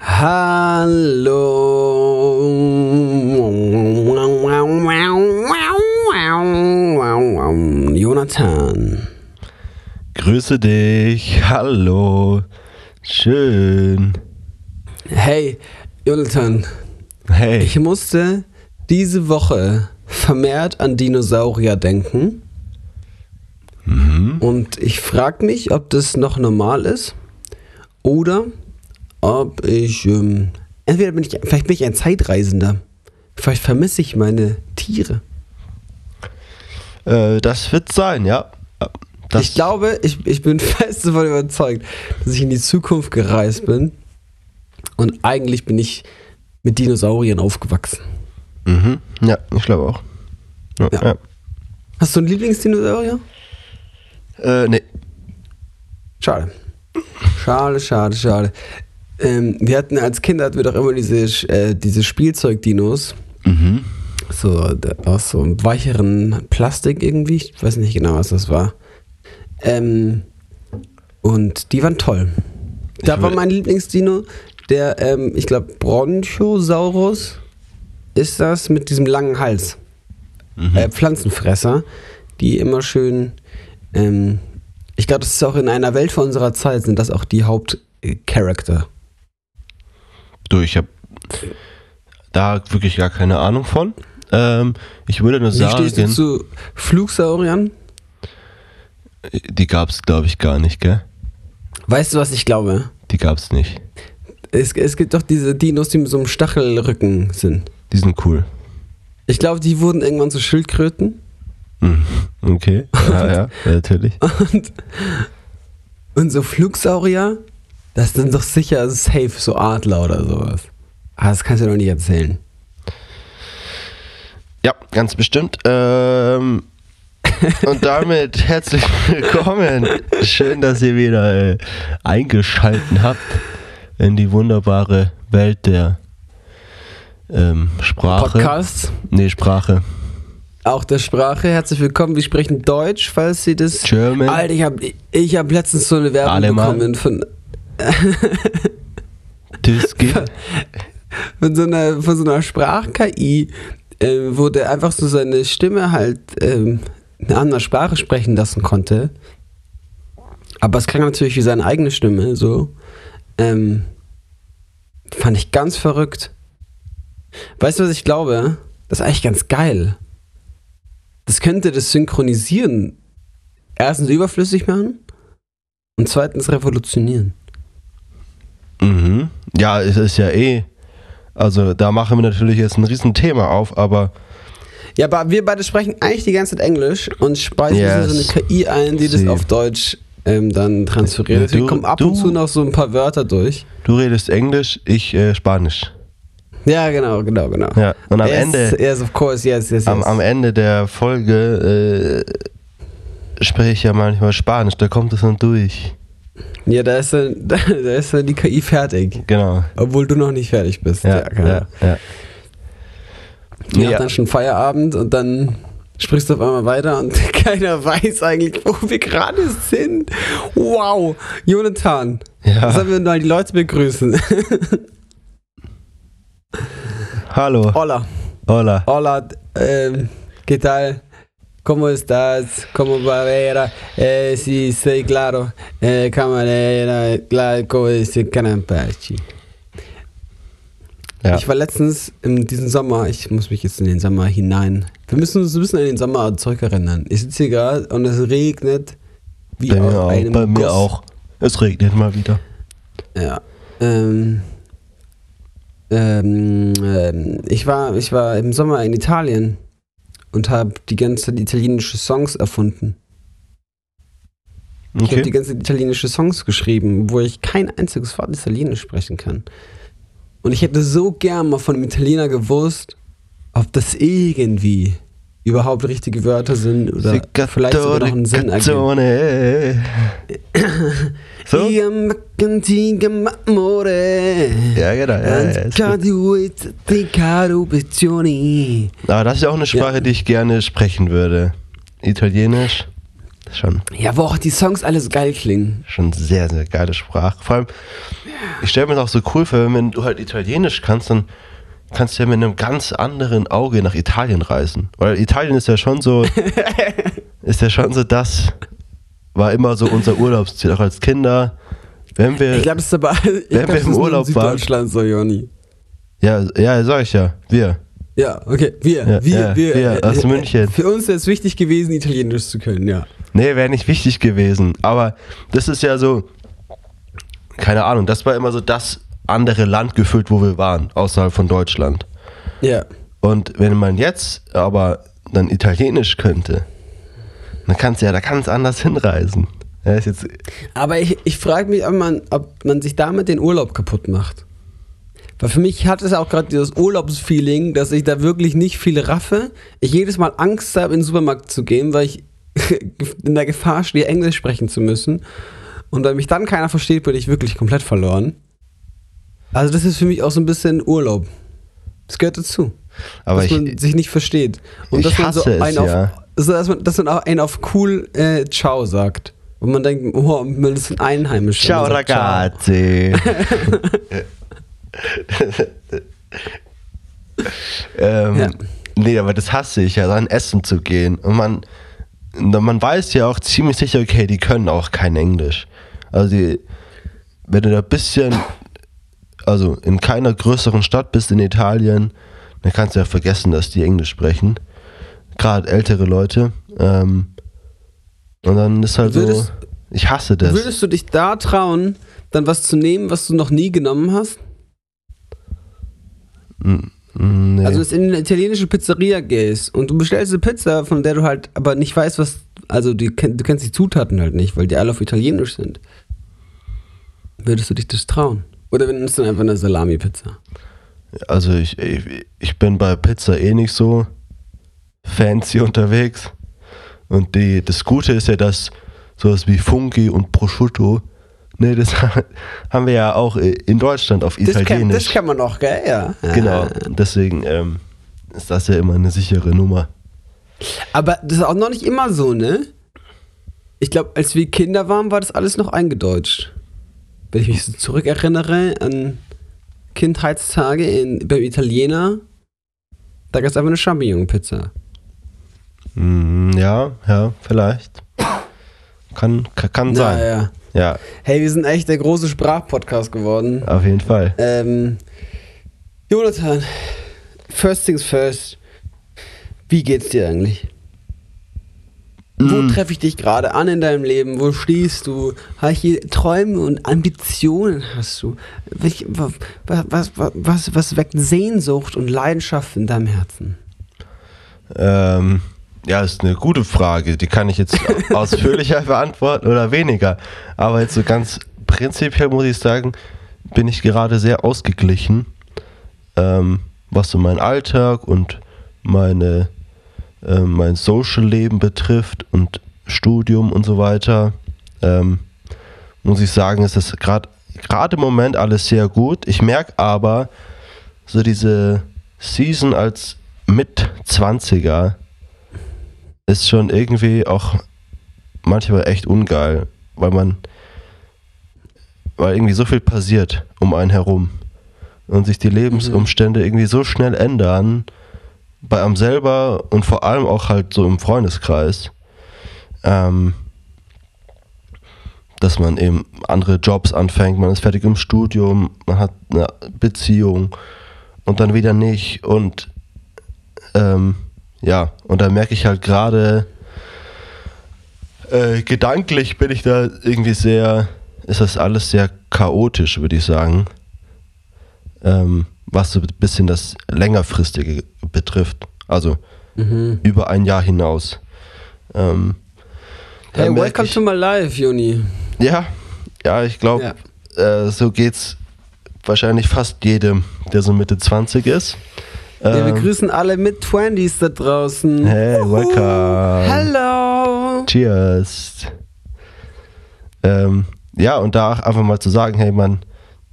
Hallo. Jonathan. Grüße dich. Hallo. Schön. Hey, Jonathan. Hey. Ich musste diese Woche vermehrt an Dinosaurier denken. Mhm. Und ich frage mich, ob das noch normal ist oder ob ich, ähm, entweder bin ich, vielleicht bin ich ein Zeitreisender. Vielleicht vermisse ich meine Tiere. Äh, das wird sein, ja. Das ich glaube, ich, ich bin fest davon überzeugt, dass ich in die Zukunft gereist bin. Und eigentlich bin ich mit Dinosauriern aufgewachsen. Mhm. Ja, ich glaube auch. Ja. Ja. ja. Hast du einen Lieblingsdinosaurier? Äh, nee. Schade. Schade, schade, schade. Ähm, wir hatten als Kinder hatten wir doch immer diese, äh, diese Spielzeugdinos. Mhm. So aus so einem weicheren Plastik irgendwie. Ich weiß nicht genau, was das war. Ähm, und die waren toll. Da Ich war mein Lieblingsdino, der, ähm, ich glaube, Bronchosaurus ist das mit diesem langen Hals. Mhm. Äh, Pflanzenfresser, die immer schön. Ähm, ich glaube, das ist auch in einer Welt vor unserer Zeit, sind das auch die Hauptcharakter. Du, ich habe da wirklich gar keine Ahnung von. Ähm, ich würde nur Wie stehst du sagen, zu Flugsauriern? die gab es, glaube ich, gar nicht, gell? Weißt du, was ich glaube? Die gab es nicht. Es, es gibt doch diese Dinos, die mit so einem Stachelrücken sind. Die sind cool. Ich glaube, die wurden irgendwann zu Schildkröten. Mhm. Okay. Ja, ja, ja, natürlich. Und, und so Flugsaurier, das sind doch sicher safe, so Adler oder sowas. Ah, das kannst du doch nicht erzählen. Ja, ganz bestimmt. Ähm, und damit herzlich willkommen. Schön, dass ihr wieder äh, eingeschalten habt in die wunderbare Welt der ähm, Sprache. Podcasts, Nee, Sprache. auch der Sprache. Herzlich willkommen. Wir sprechen Deutsch, falls Sie das. German. Alter, ich habe ich hab letztens so eine Werbung Alemann. bekommen von, Tüski. von so einer, von so einer Sprach-KI, äh, wo der einfach so seine Stimme halt ähm, eine andere Sprache sprechen lassen konnte. Aber es klang natürlich wie seine eigene Stimme, so. Ähm, fand ich ganz verrückt. Weißt du, was ich glaube? Das ist eigentlich ganz geil. Das könnte das Synchronisieren erstens überflüssig machen und zweitens revolutionieren. Mhm. Ja, es ist ja eh. Also da machen wir natürlich jetzt ein Riesenthema auf, aber Ja, aber wir beide sprechen eigentlich die ganze Zeit Englisch und speisen Yes. so eine KI ein, die das auf Deutsch ähm, dann transferiert. Deswegen kommen ab und zu noch so ein paar Wörter durch. du redest Englisch, ich äh, Spanisch. Ja, genau, genau, genau. Ja, und am yes, Ende Yes, of course, yes, yes, yes. Am, am Ende der Folge äh, spreche ich ja manchmal Spanisch, da kommt es dann durch. Ja, da ist, dann, da, da ist dann die KI fertig. Genau. Obwohl du noch nicht fertig bist. Ja, genau. ja, ja. Die Ja. hat dann schon Feierabend und dann sprichst du auf einmal weiter und keiner weiß eigentlich, wo wir gerade sind. Wow, Jonathan. Ja. Sollen wir mal die Leute begrüßen? Hallo. Hola. Hola. Hola, eh, ¿qué tal? ¿Cómo estás? ¿Cómo va Vera? Eh, sí, sí, claro. Eh, camarera, claro, como dice Canampachi. Ja. Ich war letztens in diesem Sommer, ich muss mich jetzt in den Sommer hinein. Wir müssen uns ein bisschen an den Sommer zurückerinnern. Ich sitze hier gerade und es regnet wie Bei auch, einem bei mir Guss. auch. Es regnet mal wieder. Ja. Ähm, ähm, ähm, ich, war, ich war im Sommer in Italien und habe die ganze Zeit italienische Songs erfunden. Ich habe die Okay. ganze Zeit italienische Songs geschrieben, wo ich kein einziges Wort Italienisch sprechen kann. Und ich hätte so gern mal von einem Italiener gewusst, ob das irgendwie überhaupt richtige Wörter sind oder vielleicht sogar noch einen Sinn ergeben. So? Ja, genau. Ja. Aber das ist ja auch eine Sprache, Ja. die ich gerne sprechen würde. Italienisch. Schon, Ja, wo auch die Songs alles geil klingen. schon sehr, sehr geile Sprache. Vor allem, ich stelle mir das auch so cool vor, wenn du halt Italienisch kannst, dann kannst du ja mit einem ganz anderen Auge nach Italien reisen. Weil Italien ist ja schon so, ist ja schon so das, war immer so unser Urlaubsziel, auch als Kinder. Wenn wir, Ich glaube, das ist aber. Wenn glaub, wir im Urlaub in waren- Süddeutschland so, Joni. ja, ja, sag ich ja, wir. Ja, okay. Wir, Ja, wir, ja, wir. wir aus äh, München. Für uns ist es wichtig gewesen, Italienisch zu können, ja. Nee, wäre nicht wichtig gewesen. Aber das ist ja so, keine Ahnung, das war immer so das andere Land gefühlt, wo wir waren, außerhalb von Deutschland. Ja. Und wenn man jetzt aber dann Italienisch könnte, dann kannst du ja da ganz anders hinreisen. Ja, ist jetzt, Aber ich, ich frage mich, ob man, ob man sich damit den Urlaub kaputt macht. Weil für mich hat es auch gerade dieses Urlaubsfeeling, dass ich da wirklich nicht viel raffe. Ich jedes Mal Angst habe, in den Supermarkt zu gehen, weil ich in der Gefahr stehe, Englisch sprechen zu müssen. Und wenn mich dann keiner versteht, bin ich wirklich komplett verloren. Also das ist für mich auch so ein bisschen Urlaub. Das gehört dazu. aber dass ich, man sich nicht versteht. Und dass man so einen auf, ja. so, dass man, dass man auch einen auf cool äh, Ciao sagt. Und man denkt, oh, man ist ein Einheimischer. Ciao sagt ragazzi. ähm, Ja. Nee, aber das hasse ich ja, dann essen zu gehen. Und man, man weiß ja auch ziemlich sicher, okay, die können auch kein Englisch. Also die, wenn du da ein bisschen, also in keiner größeren Stadt bist in Italien, dann kannst du ja vergessen, dass die Englisch sprechen. Gerade ältere Leute. Ähm, und dann ist halt Würdest- so, ich hasse das. Würdest du dich da trauen, dann was zu nehmen, was du noch nie genommen hast? Mm, Nee. Also, dass du in eine italienische Pizzeria gehst und du bestellst eine Pizza, von der du halt aber nicht weißt, was. Also, die, du kennst die Zutaten halt nicht, weil die alle auf Italienisch sind. Würdest du dich das trauen? Oder es dann einfach eine Salami-Pizza? Also ich, ich, ich bin bei Pizza eh nicht so fancy unterwegs. Und die, das Gute ist ja, dass sowas wie Fungi und Prosciutto, ne, das haben wir ja auch in Deutschland auf Das kann, Italienisch. das kann man auch, gell? Ja. Ja. genau, deswegen ähm, ist das ja immer eine sichere Nummer. Aber das ist auch noch nicht immer so, ne? Ich glaube, als wir Kinder waren, war das alles noch eingedeutscht. Wenn ich mich so zurückerinnere an Kindheitstage in, beim Italiener, da gab es einfach eine Champignon-Pizza. Mm, ja, ja, vielleicht. Kann, kann, kann sein. Naja. Ja, Hey, wir sind echt der große Sprachpodcast geworden. auf jeden Fall. Ähm, Jonathan, first things first. Wie geht's dir eigentlich? Wo Mm. treffe ich dich gerade an in deinem Leben? Wo stehst du? Welche Träume und Ambitionen hast du? Welch, was, was, was, was, was weckt Sehnsucht und Leidenschaft in deinem Herzen? Ähm, ja, ist eine gute Frage. Die kann ich jetzt ausführlicher beantworten oder weniger. Aber jetzt so ganz prinzipiell muss ich sagen, bin ich gerade sehr ausgeglichen, ähm, was so mein Alltag und meine, äh, mein Social-Leben betrifft und Studium und so weiter. Ähm, muss ich sagen, ist das gerade im Moment alles sehr gut. Ich merke aber, so diese Season als Mit-20er ist schon irgendwie auch manchmal echt ungeil, weil man, weil irgendwie so viel passiert um einen herum und sich die Lebensumstände irgendwie so schnell ändern, bei einem selber und vor allem auch halt so im Freundeskreis, ähm, dass man eben andere Jobs anfängt, man ist fertig im Studium, man hat eine Beziehung und dann wieder nicht und ähm, ja, und da merke ich halt gerade, äh, gedanklich bin ich da irgendwie sehr, ist das alles sehr chaotisch, würde ich sagen. Ähm, was so ein bisschen das längerfristige betrifft. Also Mhm. über ein Jahr hinaus. Ähm, Hey, welcome ich, to my life, Juni. Ja, ja, ich glaube, Ja. äh, so geht's wahrscheinlich fast jedem, der so Mitte 20 ist. Ja, wir Ähm, grüßen alle mit 20s da draußen. Hey, Uhu. welcome. Hello. Cheers. Ähm, ja, und da einfach mal zu sagen, hey, man,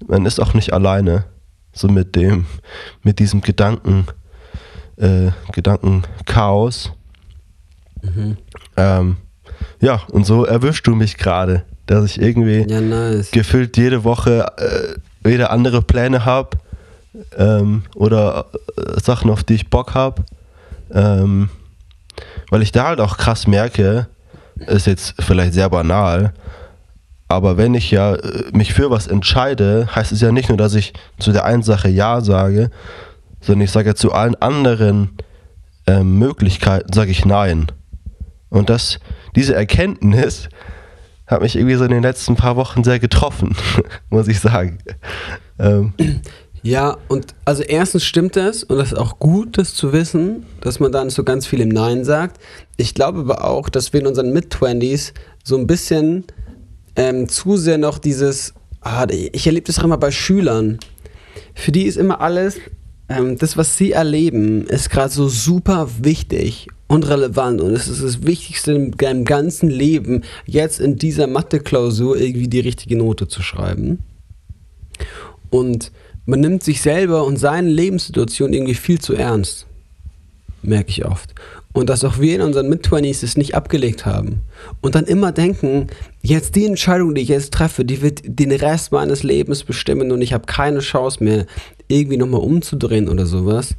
man ist auch nicht alleine. So mit dem, mit diesem Gedanken, äh, Gedankenchaos. Mhm. Ähm, ja, und so erwischst du mich gerade, dass ich irgendwie Ja, nice. gefühlt jede Woche äh, wieder andere Pläne habe ähm, oder äh, Sachen, auf die ich Bock habe. Ähm, weil ich da halt auch krass merke, ist jetzt vielleicht sehr banal, aber wenn ich ja äh, mich für was entscheide, heißt es ja nicht nur, dass ich zu der einen Sache Ja sage, sondern ich sage ja zu allen anderen ähm, Möglichkeiten sage ich Nein. Und das, diese Erkenntnis hat mich irgendwie so in den letzten paar Wochen sehr getroffen, muss ich sagen. Ähm, Ja, und also erstens stimmt das und das ist auch gut, das zu wissen, dass man dann so ganz viel im Nein sagt. Ich glaube aber auch, dass wir in unseren Mid-20s so ein bisschen ähm, zu sehr noch dieses, ah, ich erlebe das auch immer bei Schülern. Für die ist immer alles, ähm, das, was sie erleben, ist gerade so super wichtig und relevant und es ist das Wichtigste deinem ganzen Leben, jetzt in dieser Mathe-Klausur irgendwie die richtige Note zu schreiben. Und man nimmt sich selber und seine Lebenssituation irgendwie viel zu ernst. Merke ich oft. Und dass auch wir in unseren Mid-20s es nicht abgelegt haben. Und dann immer denken, jetzt die Entscheidung, die ich jetzt treffe, die wird den Rest meines Lebens bestimmen und ich habe keine Chance mehr, irgendwie nochmal umzudrehen oder sowas.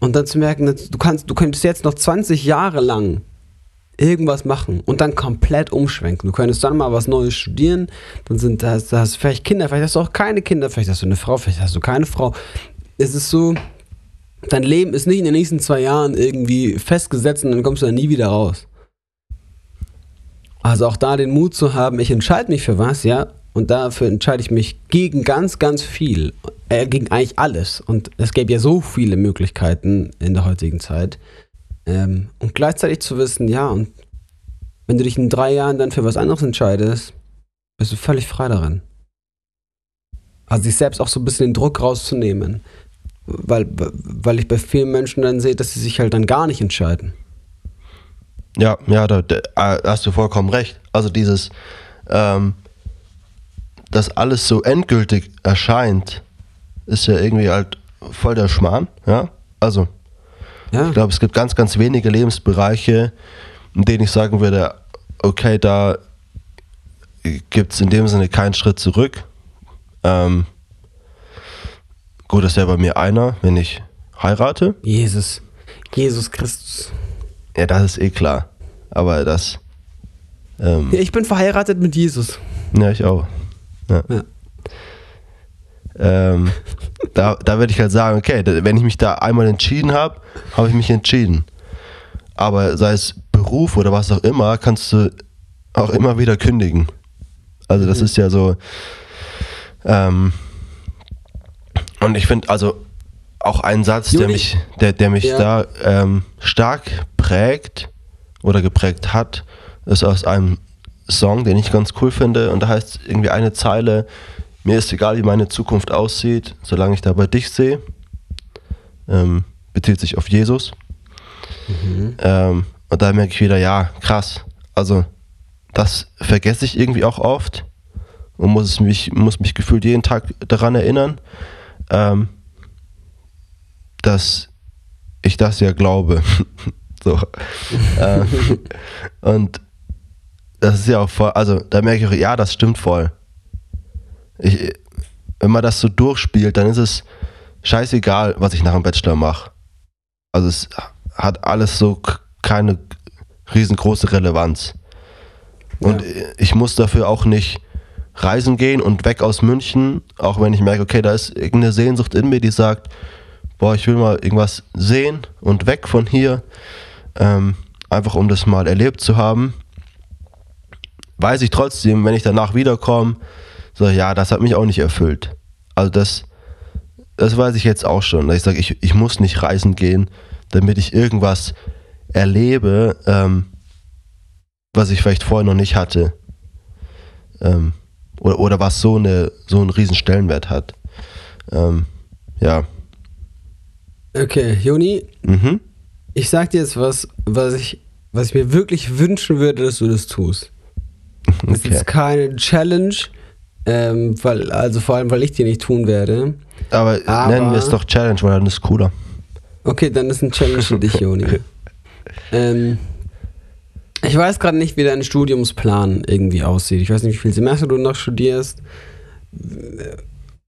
Und dann zu merken, du kannst, du könntest jetzt noch 20 Jahre lang irgendwas machen und dann komplett umschwenken. Du könntest dann mal was Neues studieren, dann sind da hast, da hast du vielleicht Kinder, vielleicht hast du auch keine Kinder, vielleicht hast du eine Frau, vielleicht hast du keine Frau. Es ist so, dein Leben ist nicht in den nächsten zwei Jahren irgendwie festgesetzt und dann kommst du da nie wieder raus. Also auch da den Mut zu haben, ich entscheide mich für was, ja, und dafür entscheide ich mich gegen ganz, ganz viel, äh, gegen eigentlich alles. Und es gäbe ja so viele Möglichkeiten in der heutigen Zeit. Ähm, und gleichzeitig zu wissen, ja, und wenn du dich in drei Jahren dann für was anderes entscheidest, bist du völlig frei darin. Also sich selbst auch so ein bisschen den Druck rauszunehmen. Weil, weil ich bei vielen Menschen dann sehe, dass sie sich halt dann gar nicht entscheiden. Ja, ja, da, da äh, hast du vollkommen recht. Also dieses, ähm, dass alles so endgültig erscheint, ist ja irgendwie halt voll der Schmarrn, ja. Also, Ja, ich glaube, es gibt ganz, ganz wenige Lebensbereiche, in denen ich sagen würde, okay, da gibt es in dem Sinne keinen Schritt zurück. Ähm, gut, das wäre bei mir einer, wenn ich heirate. Jesus. Jesus Christus. Ja, das ist eh klar. Aber das, ähm, Ja, ich bin verheiratet mit Jesus. ja, ich auch. Ja. Ja. Ähm, da da würde ich halt sagen, okay, wenn ich mich da einmal entschieden habe, habe ich mich entschieden. Aber sei es Beruf oder was auch immer, kannst du auch immer wieder kündigen. Also das ist ja so. Ähm, und ich finde, also auch ein Satz, der Juli- mich, der, der mich Ja. da ähm, stark prägt oder geprägt hat, ist aus einem Song, den ich ganz cool finde. Und da heißt irgendwie eine Zeile, mir ist egal, wie meine Zukunft aussieht, solange ich dabei dich sehe. Ähm, bezieht sich auf Jesus. Ähm, und da merke ich wieder, ja, krass. Also, das vergesse ich irgendwie auch oft und muss, es mich, muss mich gefühlt jeden Tag daran erinnern, ähm, dass ich das ja glaube. so. ähm, und das ist ja auch voll, also da merke ich auch, ja, das stimmt voll. Ich, wenn man das so durchspielt, dann ist es scheißegal, was ich nach dem Bachelor mache. Also es hat alles so keine riesengroße Relevanz. Und ich muss dafür auch nicht reisen gehen und weg aus München, auch wenn ich merke, okay, da ist irgendeine Sehnsucht in mir, die sagt, boah, ich will mal irgendwas sehen und weg von hier, ähm, einfach um das mal erlebt zu haben. Weiß ich trotzdem, wenn ich danach wiederkomme, so, ja, das hat mich auch nicht erfüllt. Also das, das weiß ich jetzt auch schon, ich sage, ich, ich muss nicht reisen gehen, damit ich irgendwas erlebe, ähm, was ich vielleicht vorher noch nicht hatte. Ähm, oder, oder was so, eine, so einen riesen Stellenwert hat. Ähm, ja. Okay, Joni, Mhm. ich sag dir jetzt was, was ich, was ich mir wirklich wünschen würde, dass du das tust. Das ist Okay. keine Challenge, ähm, weil, also vor allem, weil ich die nicht tun werde. Aber, Aber- nennen wir es doch Challenge, weil dann ist es cooler. Okay, dann ist ein Challenge für dich, Joni. ähm, Ich weiß gerade nicht, wie dein Studiumsplan irgendwie aussieht. Ich weiß nicht, wie viel Semester du noch studierst.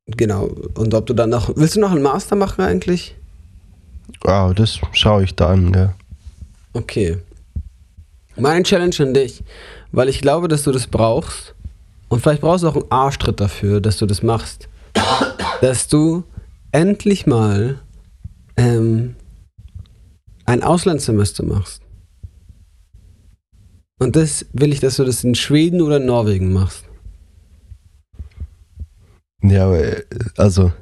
Genau. Und ob du dann noch. Willst du noch einen Master machen eigentlich? Wow, das schaue ich dann, ja. Okay. Meine Challenge an dich, weil ich glaube, dass du das brauchst. Und vielleicht brauchst du auch einen Arschtritt dafür, dass du das machst. dass du endlich mal ähm, ein Auslandssemester machst. Und das will ich, dass du das in Schweden oder Norwegen machst. Ja, aber, äh, also,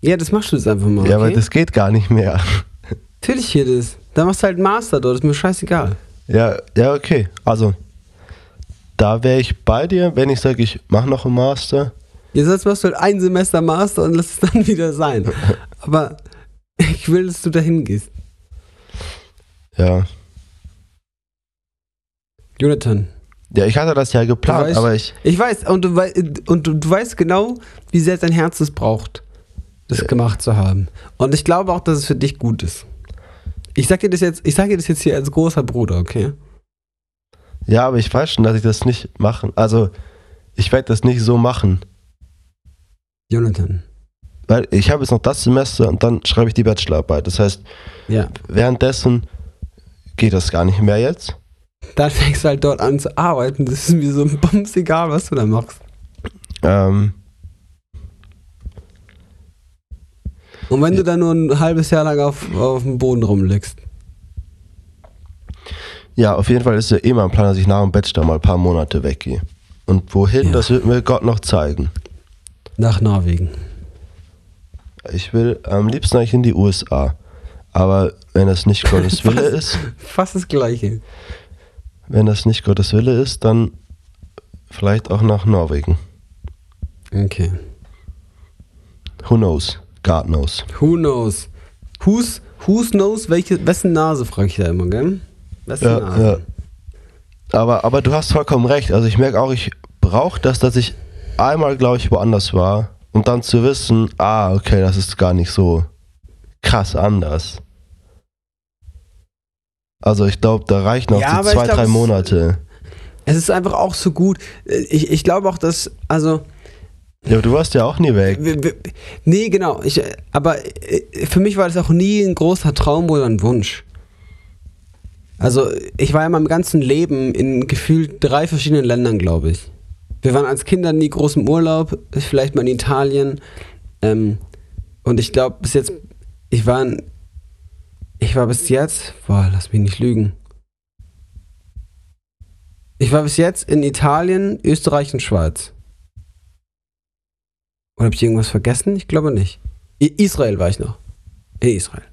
Ja, das machst du jetzt einfach mal. ja, aber okay? das geht gar nicht mehr. Natürlich geht es. Da machst du halt Master dort, ist mir scheißegal. Ja, ja, okay. Also, da wäre ich bei dir, wenn ich sage, ich mache noch einen Master. Jetzt sonst machst du halt ein Semester Master und lass es dann wieder sein. Aber ich will, dass du dahin gehst. Ja. Jonathan, Ja, ich hatte das ja geplant, weißt- aber ich. ich weiß, und du, wei und du, du weißt genau, wie sehr dein Herz es braucht, das gemacht zu haben. Und ich glaube auch, dass es für dich gut ist. Ich sag dir das jetzt, ich sag dir das jetzt hier als großer Bruder, okay? Ja, aber ich weiß schon, dass ich das nicht machen. Also, ich werde das nicht so machen. Jonathan. Weil ich habe jetzt noch das Semester und dann schreibe ich die Bachelorarbeit. Das heißt, Ja. währenddessen geht das gar nicht mehr jetzt. Dann fängst du halt dort an zu arbeiten. Das ist mir so ein Bums egal, was du da machst. Ähm, Und wenn du dann nur ein halbes Jahr lang auf, auf dem Boden rumliegst. ja, auf jeden Fall ist ja eh mein Plan, dass ich nach dem Bachelor mal ein paar Monate weggehe. Und wohin, Ja. das wird mir Gott noch zeigen. Nach Norwegen. Ich will am liebsten eigentlich in die USA. Aber wenn das nicht Gottes Wille ist, Fast das Gleiche. Wenn das nicht Gottes Wille ist, dann vielleicht auch nach Norwegen. Okay. Who knows? God knows. Who knows? Who's, who's knows, welche, wessen Nase, frage ich da immer, gell? Wessen Ja, Nase? ja. Aber, aber du hast vollkommen recht. Also ich merke auch, ich brauche das, dass ich einmal, glaube ich, woanders war, um dann zu wissen, ah, okay, das ist gar nicht so krass anders. Also ich glaube, da reichen noch Ja, die zwei, glaub, drei Monate. Es ist einfach auch so gut. Ich, ich glaube auch, dass, also, Ja, aber du warst ja auch nie weg. nee, genau. Ich, aber äh, für mich war das auch nie ein großer Traum oder ein Wunsch. Also, ich war ja meinem ganzen Leben in gefühlt drei verschiedenen Ländern, glaube ich. Wir waren als Kinder nie groß im Urlaub, vielleicht mal in Italien. Ähm, und ich glaube, bis jetzt, ich war, in, ich war bis jetzt, boah, lass mich nicht lügen. Ich war bis jetzt in Italien, Österreich und Schweiz. Oder habe ich irgendwas vergessen? Ich glaube nicht. Israel war ich noch. In Israel.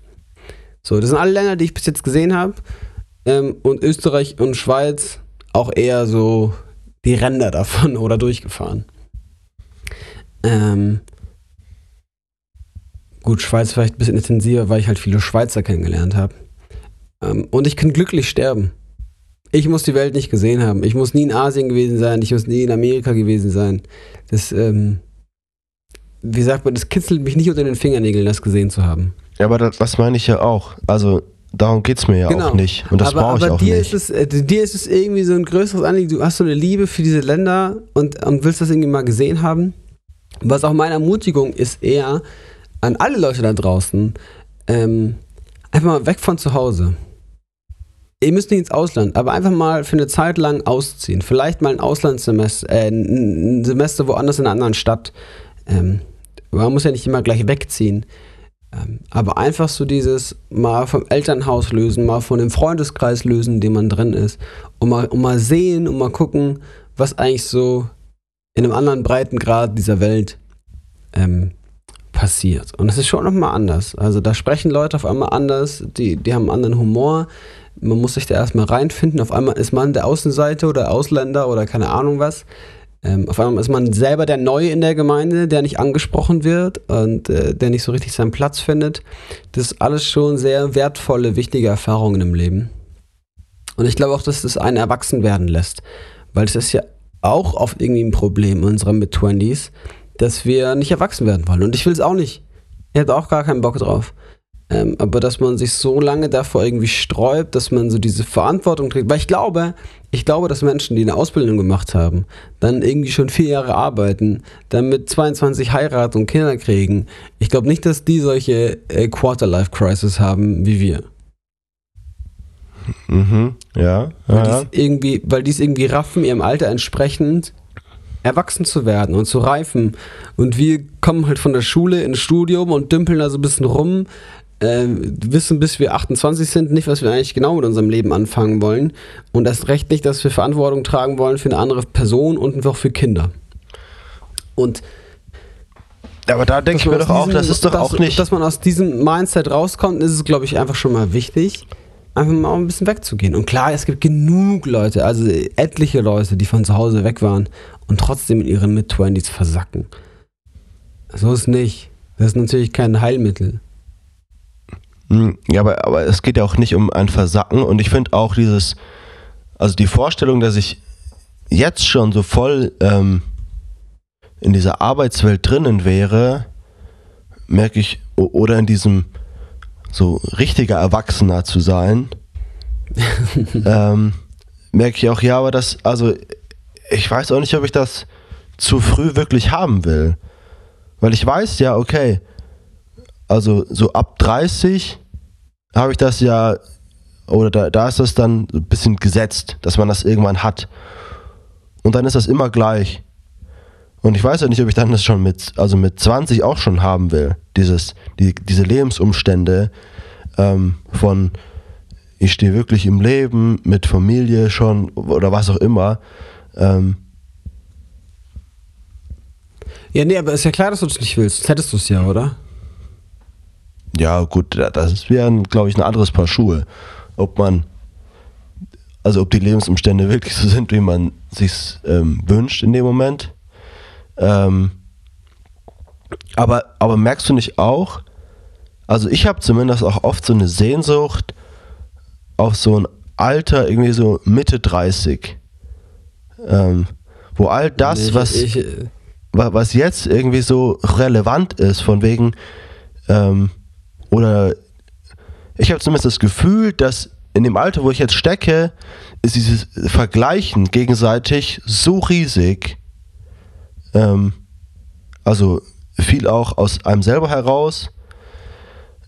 So, das sind alle Länder, die ich bis jetzt gesehen habe. Ähm, und Österreich und Schweiz auch eher so die Ränder davon oder durchgefahren. Ähm, gut, Schweiz vielleicht ein bisschen intensiver, weil ich halt viele Schweizer kennengelernt habe. Ähm, und ich kann glücklich sterben. Ich muss die Welt nicht gesehen haben. Ich muss nie in Asien gewesen sein. Ich muss nie in Amerika gewesen sein. Das, ähm, wie sagt man, das kitzelt mich nicht unter den Fingernägeln, das gesehen zu haben. Ja, aber das, das meine ich ja auch. Also darum geht es mir ja auch nicht. Und das Genau. aber brauche ich aber auch dir nicht. Ist es, äh, dir ist es irgendwie so ein größeres Anliegen. Du hast so eine Liebe für diese Länder und, und willst das irgendwie mal gesehen haben. Was auch meine Ermutigung ist eher an alle Leute da draußen, ähm, einfach mal weg von zu Hause. Ihr müsst nicht ins Ausland, aber einfach mal für eine Zeit lang ausziehen. Vielleicht mal ein Auslandssemester, äh, ein Semester woanders in einer anderen Stadt. Ähm, man muss ja nicht immer gleich wegziehen. Ähm, aber einfach so dieses mal vom Elternhaus lösen, mal von dem Freundeskreis lösen, in dem man drin ist. Und mal, und mal sehen und mal gucken, was eigentlich so in einem anderen Breitengrad dieser Welt ähm, passiert. Und es ist schon nochmal anders. Also da sprechen Leute auf einmal anders, die, die haben einen anderen Humor. Man muss sich da erstmal reinfinden. Auf einmal ist man der Außenseiter oder Ausländer oder keine Ahnung was. Ähm, auf einmal ist man selber der Neue in der Gemeinde, der nicht angesprochen wird und äh, der nicht so richtig seinen Platz findet. Das ist alles schon sehr wertvolle, wichtige Erfahrungen im Leben. Und ich glaube auch, dass das einen erwachsen werden lässt. Weil es ist ja auch oft irgendwie ein Problem in unseren Mid-20s, dass wir nicht erwachsen werden wollen. Und ich will es auch nicht. Ich hätte auch gar keinen Bock drauf. Ähm, aber dass man sich so lange davor irgendwie sträubt, dass man so diese Verantwortung trägt. Weil ich glaube, ich glaube, dass Menschen, die eine Ausbildung gemacht haben, dann irgendwie schon vier Jahre arbeiten, dann mit 22 heiraten und Kinder kriegen. Ich glaube nicht, dass die solche äh, Quarter-Life-Crisis haben wie wir. Mhm, ja. Weil ja. die es irgendwie, weil die es irgendwie raffen, ihrem Alter entsprechend erwachsen zu werden und zu reifen. Und wir kommen halt von der Schule ins Studium und dümpeln da so ein bisschen rum, äh, wissen bis wir 28 sind nicht, was wir eigentlich genau mit unserem Leben anfangen wollen. Und erst recht nicht, dass wir Verantwortung tragen wollen für eine andere Person und auch für Kinder. Und Aber da denke ich mir doch auch, diesem- das ist doch dass, auch nicht. Dass man aus diesem Mindset rauskommt, ist es, glaube ich, einfach schon mal wichtig, einfach mal ein bisschen wegzugehen. Und klar, es gibt genug Leute, also etliche Leute, die von zu Hause weg waren und trotzdem in ihren Mid-20s versacken. So ist nicht. Das ist natürlich kein Heilmittel. Hm, Ja, aber, aber es geht ja auch nicht um ein Versacken und ich finde auch dieses, also die Vorstellung, dass ich jetzt schon so voll ähm, in dieser Arbeitswelt drinnen wäre, merke ich, oder in diesem so richtiger Erwachsener zu sein, ähm, merke ich auch, ja, aber das, also ich weiß auch nicht, ob ich das zu früh wirklich haben will. Weil ich weiß ja, okay, also so ab 30 habe ich das ja, oder da, da ist das dann ein bisschen gesetzt, dass man das irgendwann hat. Und dann ist das immer gleich. Und ich weiß ja nicht, ob ich dann das schon mit, also mit 20 auch schon haben will. Dieses, die, diese Lebensumstände ähm, von ich stehe wirklich im Leben, mit Familie schon oder was auch immer. Ähm, Ja, nee, aber ist ja klar, dass du das nicht willst. Sonst hättest du es ja, oder? Ja, gut, da- das wäre, glaube ich, ein anderes Paar Schuhe. Ob man, also ob die Lebensumstände wirklich so sind, wie man sich ähm, wünscht in dem Moment. Ähm, aber, aber merkst du nicht auch, also ich habe zumindest auch oft so eine Sehnsucht auf so ein Alter, irgendwie so Mitte 30. Ähm, wo all das, ich, was Ich, äh, wa- was jetzt irgendwie so relevant ist, von wegen, ähm, oder ich habe zumindest das Gefühl, dass in dem Alter, wo ich jetzt stecke, ist dieses Vergleichen gegenseitig so riesig, ähm, also viel auch aus einem selber heraus,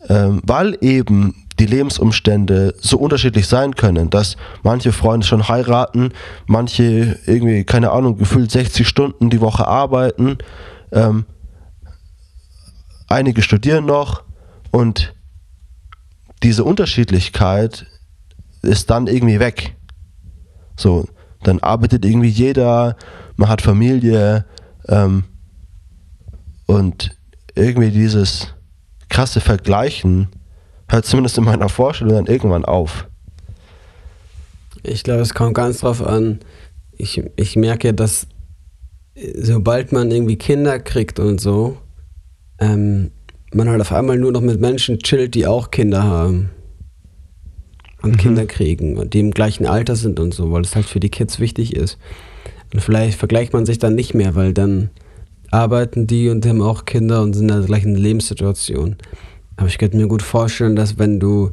ähm, weil eben die Lebensumstände so unterschiedlich sein können, dass manche Freunde schon heiraten, manche irgendwie, keine Ahnung, gefühlt 60 Stunden die Woche arbeiten, ähm, einige studieren noch und diese Unterschiedlichkeit ist dann irgendwie weg. So, dann arbeitet irgendwie jeder, man hat Familie ähm, und irgendwie dieses krasse Vergleichen hört zumindest in meiner Vorstellung dann irgendwann auf. Ich glaube, es kommt ganz drauf an. Ich, ich merke, dass äh, sobald man irgendwie Kinder kriegt und so, ähm, man halt auf einmal nur noch mit Menschen chillt, die auch Kinder haben. Und Mhm. Kinder kriegen und die im gleichen Alter sind und so, weil es halt für die Kids wichtig ist. Und vielleicht vergleicht man sich dann nicht mehr, weil dann arbeiten die und haben auch Kinder und sind in der gleichen Lebenssituation. Aber ich könnte mir gut vorstellen, dass wenn du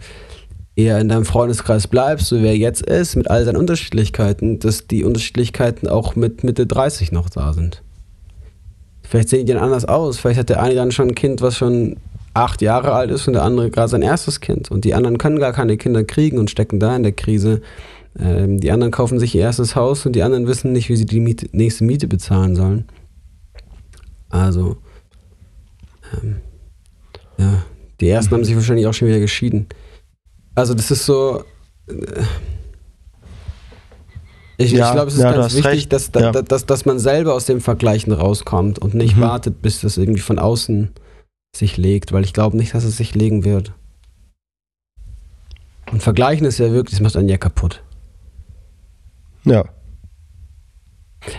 eher in deinem Freundeskreis bleibst, so wie er jetzt ist, mit all seinen Unterschiedlichkeiten, dass die Unterschiedlichkeiten auch mit Mitte 30 noch da sind. Vielleicht sehen die dann anders aus. Vielleicht hat der eine dann schon ein Kind, was schon acht Jahre alt ist und der andere gerade sein erstes Kind. Und die anderen können gar keine Kinder kriegen und stecken da in der Krise. Ähm, die anderen kaufen sich ihr erstes Haus und die anderen wissen nicht, wie sie die Miete, nächste Miete bezahlen sollen. Also, ähm, ja, die ersten haben sich wahrscheinlich auch schon wieder geschieden. Also, das ist so. äh, Ich, Ja, ich glaube, es ist ja, ganz wichtig, recht. dass, da, Ja. da- dass, dass man selber aus dem Vergleichen rauskommt und nicht Mhm. wartet, bis das irgendwie von außen sich legt, weil ich glaube nicht, dass es sich legen wird. Und Vergleichen ist ja wirklich, das macht einen ja kaputt. Ja.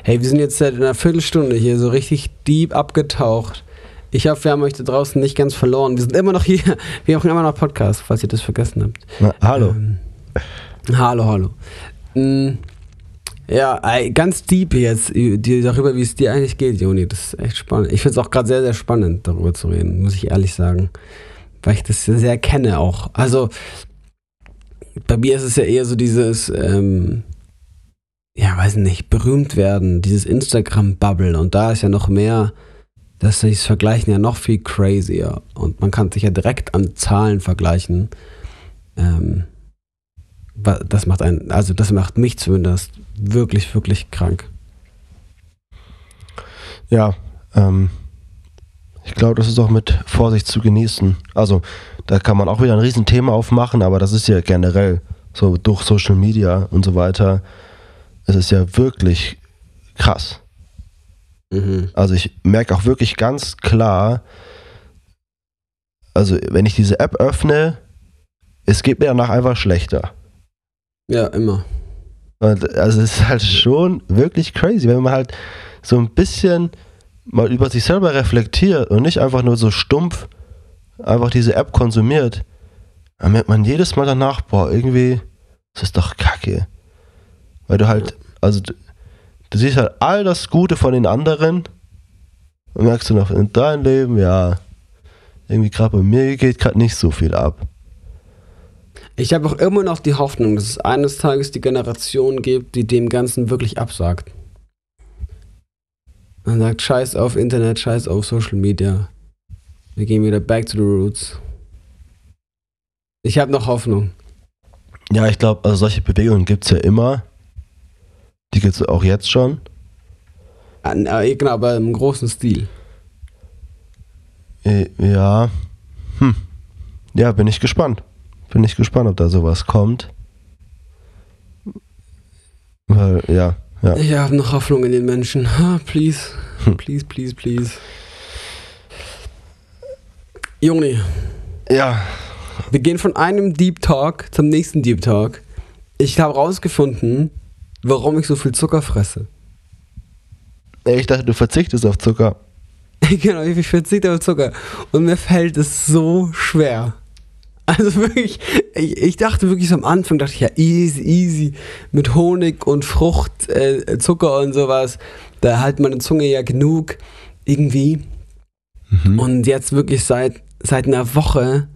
Hey, wir sind jetzt seit einer Viertelstunde hier so richtig deep abgetaucht. Ich hoffe, wir haben euch da draußen nicht ganz verloren. Wir sind immer noch hier. Wir machen immer noch Podcast, falls ihr das vergessen habt. Na, hallo. Ähm, hallo, hallo. Mm, Ja, ganz deep jetzt darüber, wie es dir eigentlich geht, Joni. Das ist echt spannend. Ich finde es auch gerade sehr, sehr spannend, darüber zu reden, muss ich ehrlich sagen. weil ich das sehr kenne auch. Also bei mir ist es ja eher so dieses, ähm, ja, weiß nicht, berühmt werden, dieses Instagram-Bubble und da ist ja noch mehr, das ist das Vergleichen ja noch viel crazier und man kann sich ja direkt an Zahlen vergleichen. Ähm, das macht einen, also das macht mich zumindest wirklich, wirklich krank. Ja, ähm, ich glaube, das ist auch mit Vorsicht zu genießen. Also, da kann man auch wieder ein Riesenthema aufmachen, aber das ist ja generell so durch Social Media und so weiter. Es ist ja wirklich krass. Mhm. Also, ich merke auch wirklich ganz klar, also, wenn ich diese App öffne, es geht mir danach einfach schlechter. Ja, immer. Und also es ist halt schon wirklich crazy, wenn man halt so ein bisschen mal über sich selber reflektiert und nicht einfach nur so stumpf einfach diese App konsumiert, dann merkt man jedes Mal danach, boah, irgendwie, das ist doch kacke. Weil du halt, also du, siehst halt all das Gute von den anderen und merkst du noch in deinem Leben, ja, irgendwie gerade bei mir geht gerade nicht so viel ab. Ich habe auch immer noch die Hoffnung, dass es eines Tages die Generation gibt, die dem Ganzen wirklich absagt. Man sagt Scheiß auf Internet, Scheiß auf Social Media. Wir gehen wieder back to the roots. Ich habe noch Hoffnung. Ja, ich glaube, also solche Bewegungen gibt es ja immer. Die gibt es auch jetzt schon. Äh, genau, aber im großen Stil. Äh, ja. Hm. Ja, bin ich gespannt. Bin ich gespannt, ob da sowas kommt. Weil, ja, ja. Ich habe noch Hoffnung in den Menschen. please. Hm. Please, please, please. Juni. Ja. Wir gehen von einem Deep Talk zum nächsten Deep Talk. Ich habe rausgefunden, warum ich so viel Zucker fresse. Ich dachte, du verzichtest auf Zucker. genau, ich verzichte auf Zucker. Und mir fällt es so schwer. Also wirklich, ich, ich, dachte wirklich so am Anfang, dachte ich ja, easy, easy, mit Honig und Frucht, äh, Zucker und sowas, da hat meine Zunge ja genug irgendwie. Mhm. Und jetzt wirklich seit, seit einer Woche,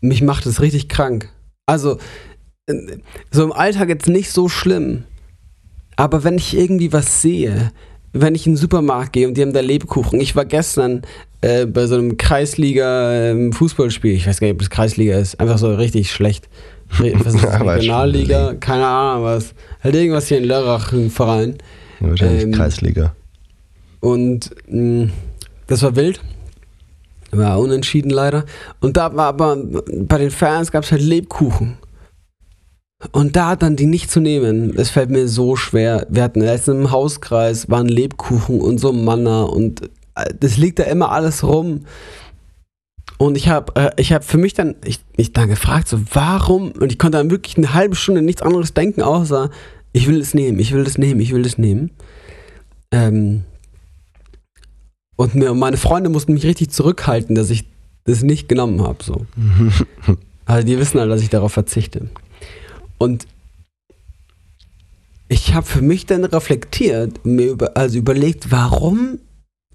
mich macht es richtig krank. Also, so im Alltag jetzt nicht so schlimm, aber wenn ich irgendwie was sehe, wenn ich in den Supermarkt gehe und die haben da Lebkuchen. Ich war gestern äh, bei so einem Kreisliga-Fußballspiel. Ähm, ich weiß gar nicht, ob das Kreisliga ist. Einfach so richtig schlecht. Was ist das? Regionalliga? Keine Ahnung was. Halt irgendwas hier in Lörrach, ein Verein. wahrscheinlich ähm, Kreisliga. Und mh, mm, das war wild. War unentschieden leider. Und da war aber bei den Fans gab es halt Lebkuchen. Und da dann die nicht zu nehmen, es fällt mir so schwer. Wir hatten letztens im Hauskreis, waren Lebkuchen und so Manna und äh, das liegt da immer alles rum. Und ich habe äh, ich hab für mich dann, ich, mich dann gefragt, so warum, und ich konnte dann wirklich eine halbe Stunde nichts anderes denken, außer ich will es nehmen, ich will es nehmen, ich will es nehmen. Ähm, und mir, meine Freunde mussten mich richtig zurückhalten, dass ich das nicht genommen habe. So. also die wissen halt, dass ich darauf verzichte. Und ich habe für mich dann reflektiert, mir über, also überlegt, warum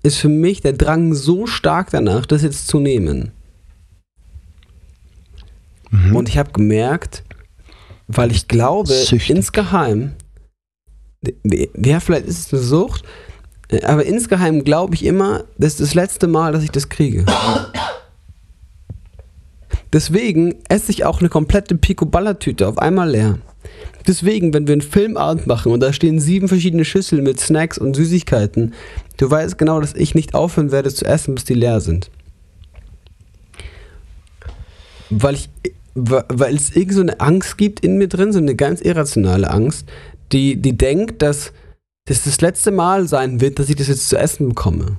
ist für mich der Drang so stark danach, das jetzt zu nehmen. Mhm. Und ich habe gemerkt, weil ich glaube, Süchtig. insgeheim, ja, vielleicht ist es eine Sucht, aber insgeheim glaube ich immer, das ist das letzte Mal, dass ich das kriege. Deswegen esse ich auch eine komplette Pico-Baller-Tüte auf einmal leer. Deswegen, wenn wir einen Filmabend machen und da stehen sieben verschiedene Schüsseln mit Snacks und Süßigkeiten, du weißt genau, dass ich nicht aufhören werde zu essen, bis die leer sind. Weil ich, weil es irgend so eine Angst gibt in mir drin, so eine ganz irrationale Angst, die, die denkt, dass das das letzte Mal sein wird, dass ich das jetzt zu essen bekomme.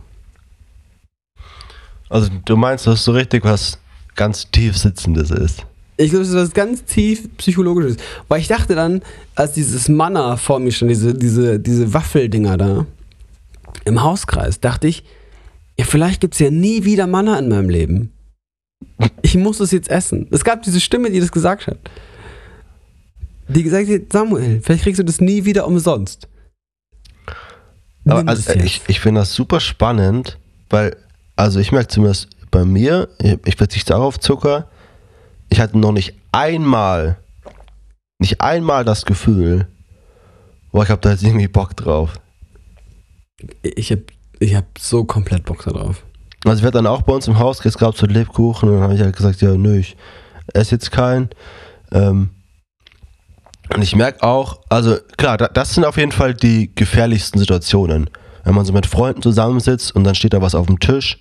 Also du meinst, dass du richtig was ganz tief sitzendes ist. Ich glaube, das ist was ganz tief psychologisches. Weil ich dachte dann, als dieses Manna vor mir stand, diese, diese, diese Waffeldinger da im Hauskreis, dachte ich, ja, vielleicht gibt es ja nie wieder Manna in meinem Leben. Ich muss es jetzt essen. Es gab diese Stimme, die das gesagt hat. Die gesagt hat, Samuel, vielleicht kriegst du das nie wieder umsonst. Aber also, ich, ich finde das super spannend, weil, also ich merke zumindest bei mir, ich verzichte auch auf Zucker, ich hatte noch nicht einmal, nicht einmal das Gefühl, boah, ich habe da jetzt irgendwie Bock drauf. Ich habe ich hab so komplett Bock darauf. Also wir hatten dann auch bei uns im Haus, es gab so Lebkuchen und dann habe ich halt gesagt, ja, nö, ich esse jetzt keinen. Ähm, und ich merke auch, also klar, das sind auf jeden Fall die gefährlichsten Situationen. Wenn man so mit Freunden zusammensitzt und dann steht da was auf dem Tisch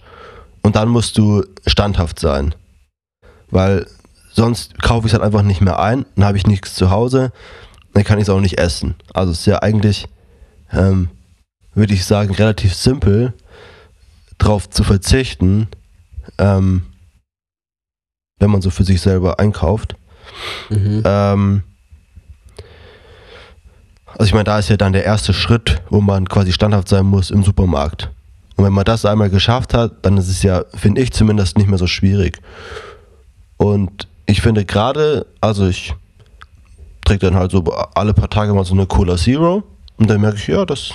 und dann musst du standhaft sein. Weil sonst kaufe ich es halt einfach nicht mehr ein, dann habe ich nichts zu Hause, dann kann ich es auch nicht essen. Also es ist ja eigentlich, ähm, würde ich sagen, relativ simpel, darauf zu verzichten, ähm, wenn man so für sich selber einkauft. Mhm. Ähm, also ich meine, da ist ja dann der erste Schritt, wo man quasi standhaft sein muss im Supermarkt. Und wenn man das einmal geschafft hat, dann ist es ja, finde ich zumindest, nicht mehr so schwierig. Und ich finde gerade, also ich trinke dann halt so alle paar Tage mal so eine Cola Zero und dann merke ich, ja, das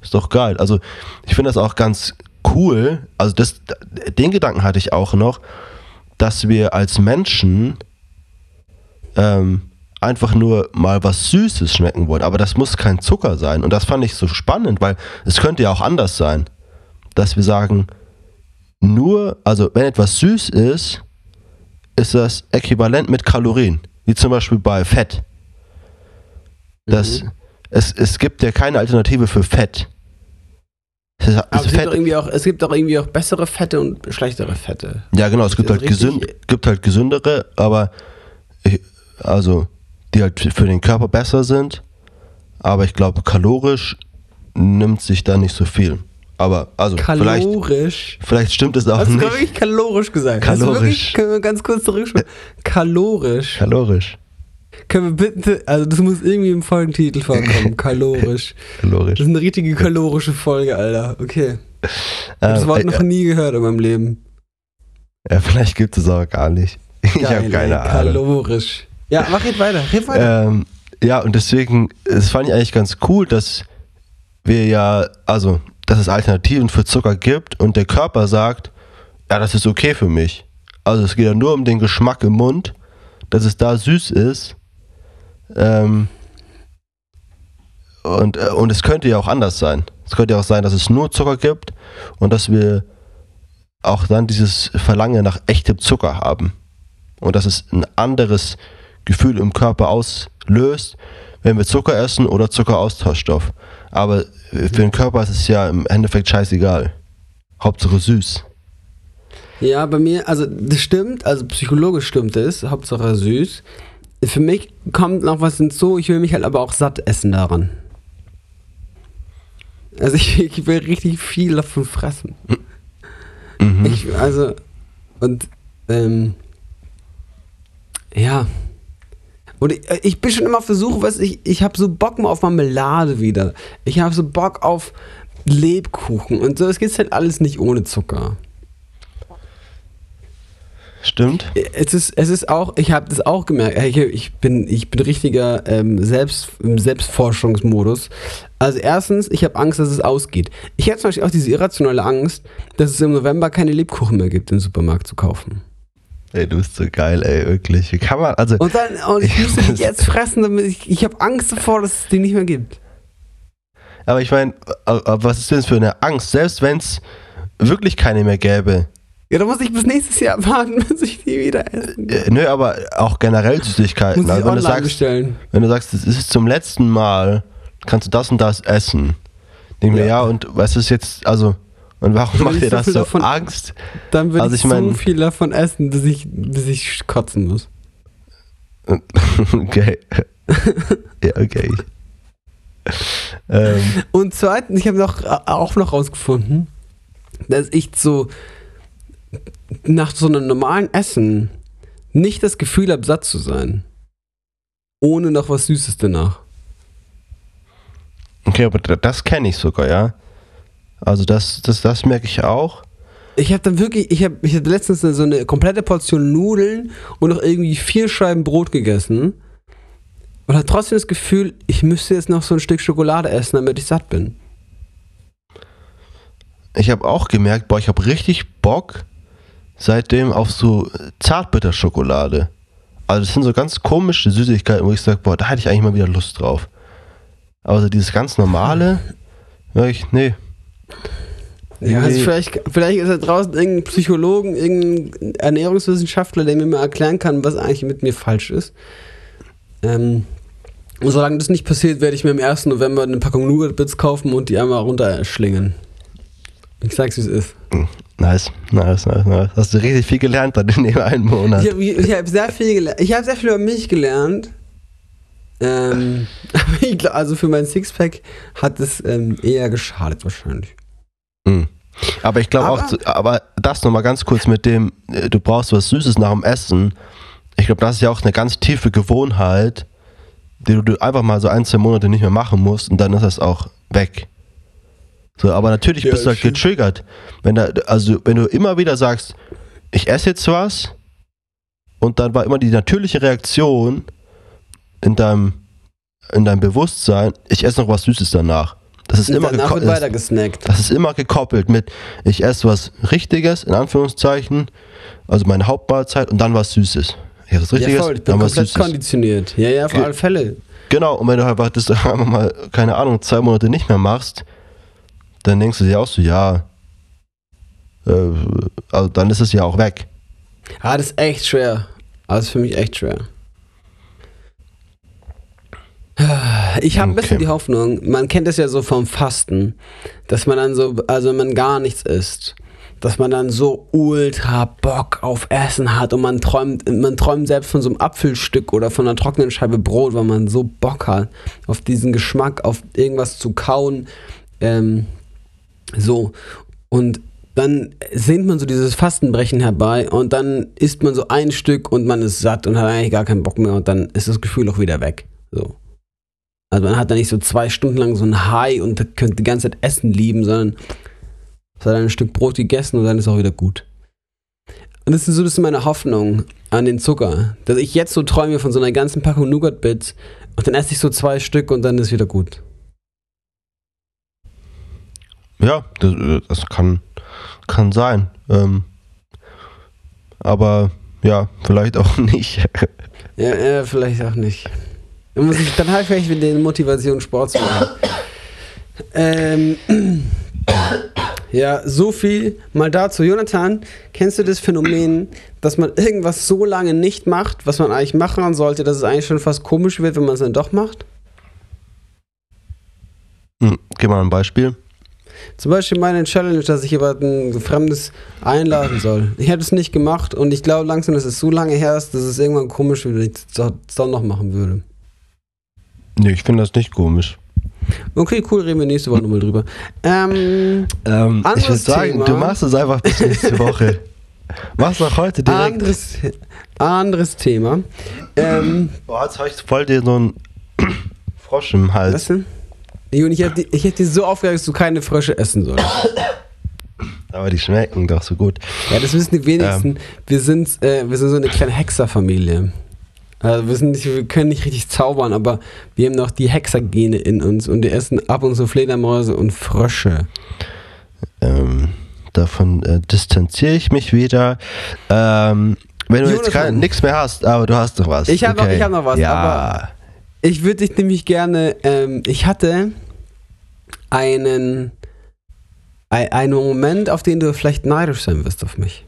ist doch geil. Also ich finde das auch ganz cool, also das, den Gedanken hatte ich auch noch, dass wir als Menschen ähm, einfach nur mal was Süßes schmecken wollen. Aber das muss kein Zucker sein. Und das fand ich so spannend, weil es könnte ja auch anders sein, dass wir sagen, nur, also wenn etwas süß ist, ist das äquivalent mit Kalorien, wie zum Beispiel bei Fett. Das, mhm. es, es gibt ja keine Alternative für Fett. Es, Aber es, Fett, gibt auch, es gibt auch irgendwie auch bessere Fette und schlechtere Fette. Ja, genau, es gibt halt, gesünd, gibt halt gesündere, aber ich, also die halt für den Körper besser sind. Aber ich glaube, kalorisch nimmt sich da nicht so viel. Aber also kalorisch. Vielleicht, vielleicht stimmt es auch Hast nicht. Hast du wirklich kalorisch gesagt? Kalorisch. Wirklich, können wir ganz kurz zurückspielen? Kalorisch. Kalorisch. Können wir bitte, also das muss irgendwie im Folgentitel vorkommen. Kalorisch. kalorisch. Das ist eine richtige kalorische Folge, Alter. Okay. Ich habe das Wort äh, noch nie gehört in meinem Leben. Ja, vielleicht gibt es auch gar nicht. Ich habe keine Ahnung. Kalorisch. Ja, mach jetzt weiter. Red weiter. Ähm, ja, und deswegen, es fand ich eigentlich ganz cool, dass wir ja, also, dass es Alternativen für Zucker gibt und der Körper sagt, ja, das ist okay für mich. Also es geht ja nur um den Geschmack im Mund, dass es da süß ist. Ähm, und, äh, und es könnte ja auch anders sein. Es könnte ja auch sein, dass es nur Zucker gibt und dass wir auch dann dieses Verlangen nach echtem Zucker haben. Und dass es ein anderes Gefühl im Körper auslöst, wenn wir Zucker essen oder Zuckeraustauschstoff. Aber für den Körper ist es ja im Endeffekt scheißegal. Hauptsache süß. Ja, bei mir, also das stimmt, also psychologisch stimmt es, Hauptsache süß. Für mich kommt noch was hinzu, ich will mich halt aber auch satt essen daran. Also ich, ich will richtig viel davon fressen. Mhm. Ich, also, und, ähm, ja, und ich, äh, ich bin schon immer versucht, was ich, ich habe so Bock mal auf Marmelade wieder. Ich habe so Bock auf Lebkuchen und so. Es geht halt alles nicht ohne Zucker. Stimmt. Es ist, es ist auch, ich habe das auch gemerkt. Ich, ich, bin, ich bin richtiger ähm, Selbst, im Selbstforschungsmodus. Also erstens, ich habe Angst, dass es ausgeht. Ich habe zum Beispiel auch diese irrationale Angst, dass es im November keine Lebkuchen mehr gibt im Supermarkt zu kaufen. Ey, du bist so geil, ey, wirklich. Wie kann man, also. Und dann, und ich muss die jetzt fressen, damit ich, ich habe Angst davor, dass es die nicht mehr gibt. Aber ich meine, was ist denn das für eine Angst? Selbst wenn es wirklich keine mehr gäbe. Ja, dann muss ich bis nächstes Jahr warten, bis ich die wieder essen kann. Nö, aber auch generell Süßigkeiten. Muss also, wenn, du sagst, bestellen. wenn du sagst, es ist zum letzten Mal, kannst du das und das essen. Denke ja. mir, ja, und was ist jetzt, also und warum macht ihr das so davon, Angst? Dann würde also ich, ich mein, so viel davon essen, dass ich, bis ich kotzen muss. okay. ja, okay. ähm. Und zweitens, ich habe noch, auch noch rausgefunden, dass ich so nach so einem normalen Essen nicht das Gefühl habe, satt zu sein. Ohne noch was Süßes danach. Okay, aber das kenne ich sogar, ja. Also das, das, das merke ich auch. Ich habe dann wirklich, ich habe ich hab letztens so eine komplette Portion Nudeln und noch irgendwie vier Scheiben Brot gegessen und hatte trotzdem das Gefühl, ich müsste jetzt noch so ein Stück Schokolade essen, damit ich satt bin. Ich habe auch gemerkt, boah, ich habe richtig Bock, seitdem auf so Zartbitterschokolade. Also das sind so ganz komische Süßigkeiten, wo ich sage, boah, da hätte ich eigentlich mal wieder Lust drauf. Aber so dieses ganz normale, ich, nee. Ja, also vielleicht, vielleicht ist da draußen irgendein Psychologen, irgendein Ernährungswissenschaftler, der mir mal erklären kann, was eigentlich mit mir falsch ist. Ähm, und solange das nicht passiert, werde ich mir am 1. November eine Packung Nougat-Bits kaufen und die einmal runterschlingen. Ich sag's, wie es ist. Nice, nice, nice, nice. Hast du richtig viel gelernt dann in dem einen Monat. Ich habe hab sehr viel gelernt. Ich habe sehr viel über mich gelernt. Ähm, glaub, also für mein Sixpack hat es ähm, eher geschadet wahrscheinlich. Mhm. Aber ich glaube auch, aber das nochmal ganz kurz mit dem, äh, du brauchst was Süßes nach dem Essen. Ich glaube, das ist ja auch eine ganz tiefe Gewohnheit, die du einfach mal so ein, zwei Monate nicht mehr machen musst und dann ist das auch weg. So, aber natürlich ja, bist du halt getriggert. Wenn da, also wenn du immer wieder sagst, ich esse jetzt was und dann war immer die natürliche Reaktion in deinem, in deinem Bewusstsein, ich esse noch was Süßes danach. Das ist, immer weiter gesnackt. das ist immer gekoppelt mit, ich esse was Richtiges, in Anführungszeichen, also meine Hauptmahlzeit und dann was Süßes. Esse was Richtiges, ja, voll, ich bin dann was Süßes. konditioniert. Ja, ja, auf Ge alle Fälle. Genau, und wenn du halt das einfach mal, keine Ahnung, zwei Monate nicht mehr machst, dann denkst du dir auch so, ja, äh, also dann ist es ja auch weg. Ah, das ist echt schwer. Also für mich echt schwer. Ich habe ein bisschen die Hoffnung, man kennt es ja so vom Fasten, dass man dann so, also wenn man gar nichts isst, dass man dann so ultra Bock auf Essen hat und man träumt, man träumt selbst von so einem Apfelstück oder von einer trockenen Scheibe Brot, weil man so Bock hat auf diesen Geschmack, auf irgendwas zu kauen. Ähm, so. Und dann sehnt man so dieses Fastenbrechen herbei und dann isst man so ein Stück und man ist satt und hat eigentlich gar keinen Bock mehr und dann ist das Gefühl auch wieder weg. So. Also man hat da nicht so zwei Stunden lang so ein High und könnte die ganze Zeit Essen lieben, sondern es hat ein Stück Brot gegessen und dann ist auch wieder gut. Und das ist so das ist meine Hoffnung an den Zucker, dass ich jetzt so träume von so einer ganzen Packung Nougat-Bits und dann esse ich so zwei Stück und dann ist wieder gut. Ja, das, das kann, kann sein. Ähm, aber ja, vielleicht auch nicht. ja, ja, vielleicht auch nicht. Dann, muss ich, dann habe ich vielleicht wieder die Motivation, Sport zu machen. Ähm, ja, so viel mal dazu. Jonathan, kennst du das Phänomen, dass man irgendwas so lange nicht macht, was man eigentlich machen sollte, dass es eigentlich schon fast komisch wird, wenn man es dann doch macht? Hm, gib mal ein Beispiel. Zum Beispiel meine Challenge, dass ich jemanden Fremdes einladen soll. Ich hätte es nicht gemacht und ich glaube langsam, dass es so lange her ist, dass es irgendwann komisch wird, wenn ich es dann noch machen würde. Nee, ich finde das nicht komisch. Okay, cool, reden wir nächste Woche nochmal drüber. Ähm, ähm, ich würde sagen, Thema. du machst es einfach bis nächste Woche. Mach's doch heute direkt. Anderes, anderes Thema. Ähm, Boah, jetzt habe ich voll dir so einen Frosch im Hals. Was denn? Und ich hätte, ich dir so aufgeregt, dass du keine Frösche essen sollst. Aber die schmecken doch so gut. Ja, das wissen die wenigsten. Ähm. Wir, sind, äh, wir sind so eine kleine Hexerfamilie. Also wir, sind nicht, wir können nicht richtig zaubern, aber wir haben noch die Hexergene in uns und wir essen ab und zu Fledermäuse und Frösche. Ähm, davon äh, distanziere ich mich wieder. Ähm, wenn du Jonathan. jetzt nichts mehr hast, aber du hast doch was. Ich habe okay. noch, hab noch was, ja. aber ich würde dich nämlich gerne, ähm, ich hatte einen, einen Moment, auf den du vielleicht neidisch sein wirst auf mich.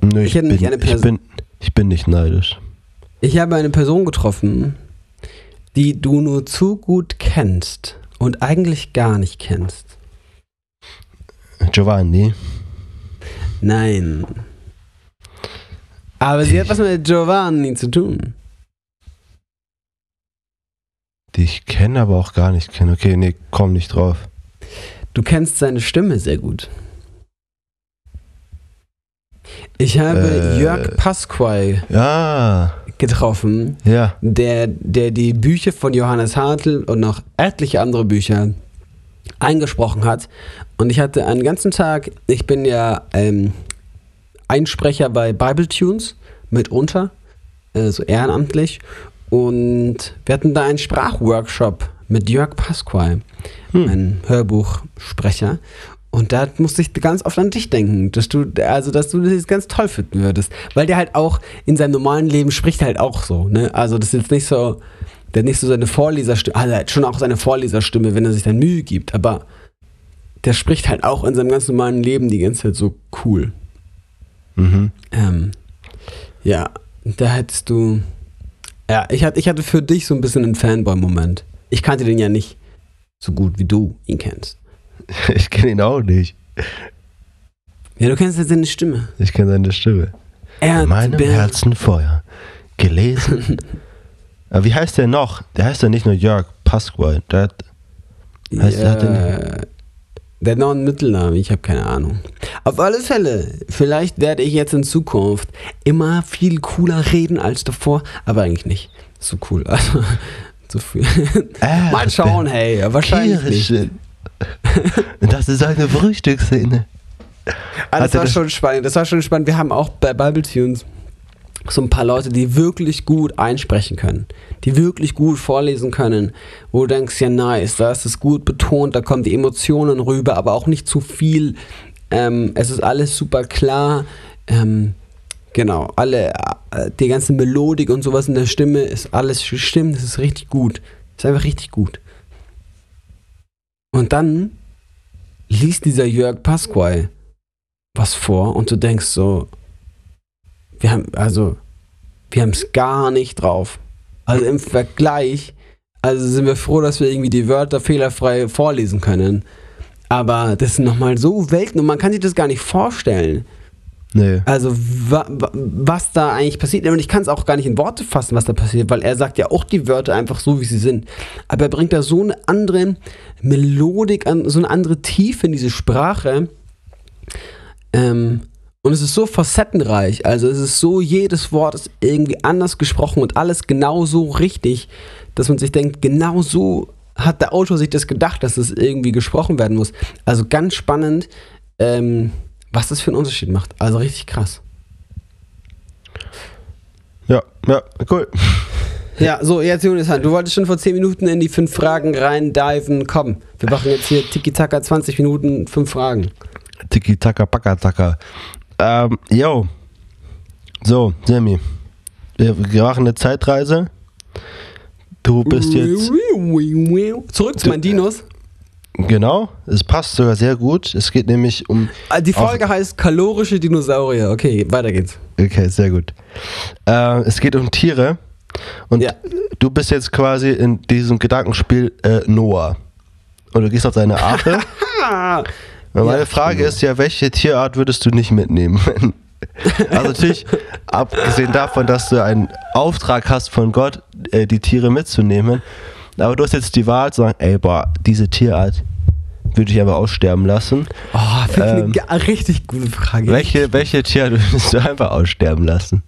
Nö, ich, ich, bin, ich, bin, ich bin nicht neidisch. Ich habe eine Person getroffen, die du nur zu gut kennst und eigentlich gar nicht kennst. Giovanni? Nein. Aber sie hat was mit Giovanni zu tun. Die ich kenne, aber auch gar nicht kenne. Okay, nee, komm nicht drauf. Du kennst seine Stimme sehr gut. Ich habe äh, Jörg Pasquay ja. Getroffen, ja. Der, der die Bücher von Johannes Hartl und noch etliche andere Bücher eingesprochen hat. Und ich hatte einen ganzen Tag, ich bin ja ähm, Einsprecher bei Bible Tunes mitunter, äh, so ehrenamtlich. Und wir hatten da einen Sprachworkshop mit Jörg Pasquale, hm. ein Hörbuchsprecher. Und da musste ich ganz oft an dich denken, dass du, also dass du das ganz toll finden würdest. Weil der halt auch in seinem normalen Leben spricht halt auch so, ne? Also das ist jetzt nicht so, der hat nicht so seine Vorleserstimme, also er hat schon auch seine Vorleserstimme, wenn er sich dann Mühe gibt, aber der spricht halt auch in seinem ganz normalen Leben die ganze Zeit so cool. Mhm. Ähm, ja, da hättest du. Ja, ich hatte, ich hatte für dich so ein bisschen einen Fanboy-Moment. Ich kannte den ja nicht so gut, wie du ihn kennst. Ich kenne ihn auch nicht. Ja, du kennst ja seine Stimme. Ich kenne seine Stimme. Er In meinem der- Herzen Feuer. Gelesen. Aber wie heißt der noch? Der heißt ja nicht nur Jörg Pasquale. Der hat, heißt, der hat den, der hat noch einen Mittelnamen, ich habe keine Ahnung. Auf alle Fälle, vielleicht werde ich jetzt in Zukunft immer viel cooler reden als davor, aber eigentlich nicht so cool. Also, so viel. Äh, Mal schauen, hey, wahrscheinlich nicht. Das ist eine Frühstücksszene. Also das war das- schon spannend. Das war schon spannend. Wir haben auch bei Bible Tunes so ein paar Leute, die wirklich gut einsprechen können, die wirklich gut vorlesen können, wo du denkst, ja nice, da ist es gut betont, da kommen die Emotionen rüber, aber auch nicht zu viel. Ähm, es ist alles super klar. Ähm, genau, alle, äh, die ganze Melodik und sowas in der Stimme ist alles stimmt, das ist richtig gut. Ist einfach richtig gut. Und dann liest dieser Jörg Pasquale was vor und du denkst so, wir haben, also, wir haben es gar nicht drauf. Also im Vergleich, also sind wir froh, dass wir irgendwie die Wörter fehlerfrei vorlesen können. Aber das sind nochmal so Welten und man kann sich das gar nicht vorstellen. Nee. Also wa wa was da eigentlich passiert. Und ich kann es auch gar nicht in Worte fassen, was da passiert, weil er sagt ja auch die Wörter einfach so, wie sie sind. Aber er bringt da so eine andere Melodik, an, so eine andere Tiefe in diese Sprache. Ähm, und es ist so facettenreich. Also es ist so, jedes Wort ist irgendwie anders gesprochen und alles genau so richtig, dass man sich denkt, genau so hat der Autor sich das gedacht, dass es irgendwie gesprochen werden muss. Also ganz spannend, ähm, was das für einen Unterschied macht. Also richtig krass. Ja, ja, cool. Ja, so, jetzt Jonathan, du wolltest schon vor 10 Minuten in die fünf Fragen rein diven. Komm, wir machen jetzt hier Tiki-Taka 20 Minuten, fünf Fragen. Tiki taka paka taka. Ähm, yo. So, Sammy. Wir, wir machen eine Zeitreise. Du bist jetzt. Zurück zu meinen Dinos. Genau, es passt sogar sehr gut. Es geht nämlich um. Ah, Die Folge heißt Kalorische Dinosaurier. Okay, weiter geht's. Okay, sehr gut. Äh, es geht um Tiere. Und Ja. du bist jetzt quasi in diesem Gedankenspiel äh, Noah. Und du gehst auf deine Arche. Meine Ja, Frage ist ja, welche Tierart würdest du nicht mitnehmen? also natürlich, abgesehen davon, dass du einen Auftrag hast von Gott, äh, die Tiere mitzunehmen. Aber du hast jetzt die Wahl zu sagen, ey, boah, diese Tierart würde ich aber aussterben lassen. oh, finde ich Ähm, eine richtig gute Frage. Welche, welche Tierart würdest du einfach aussterben lassen?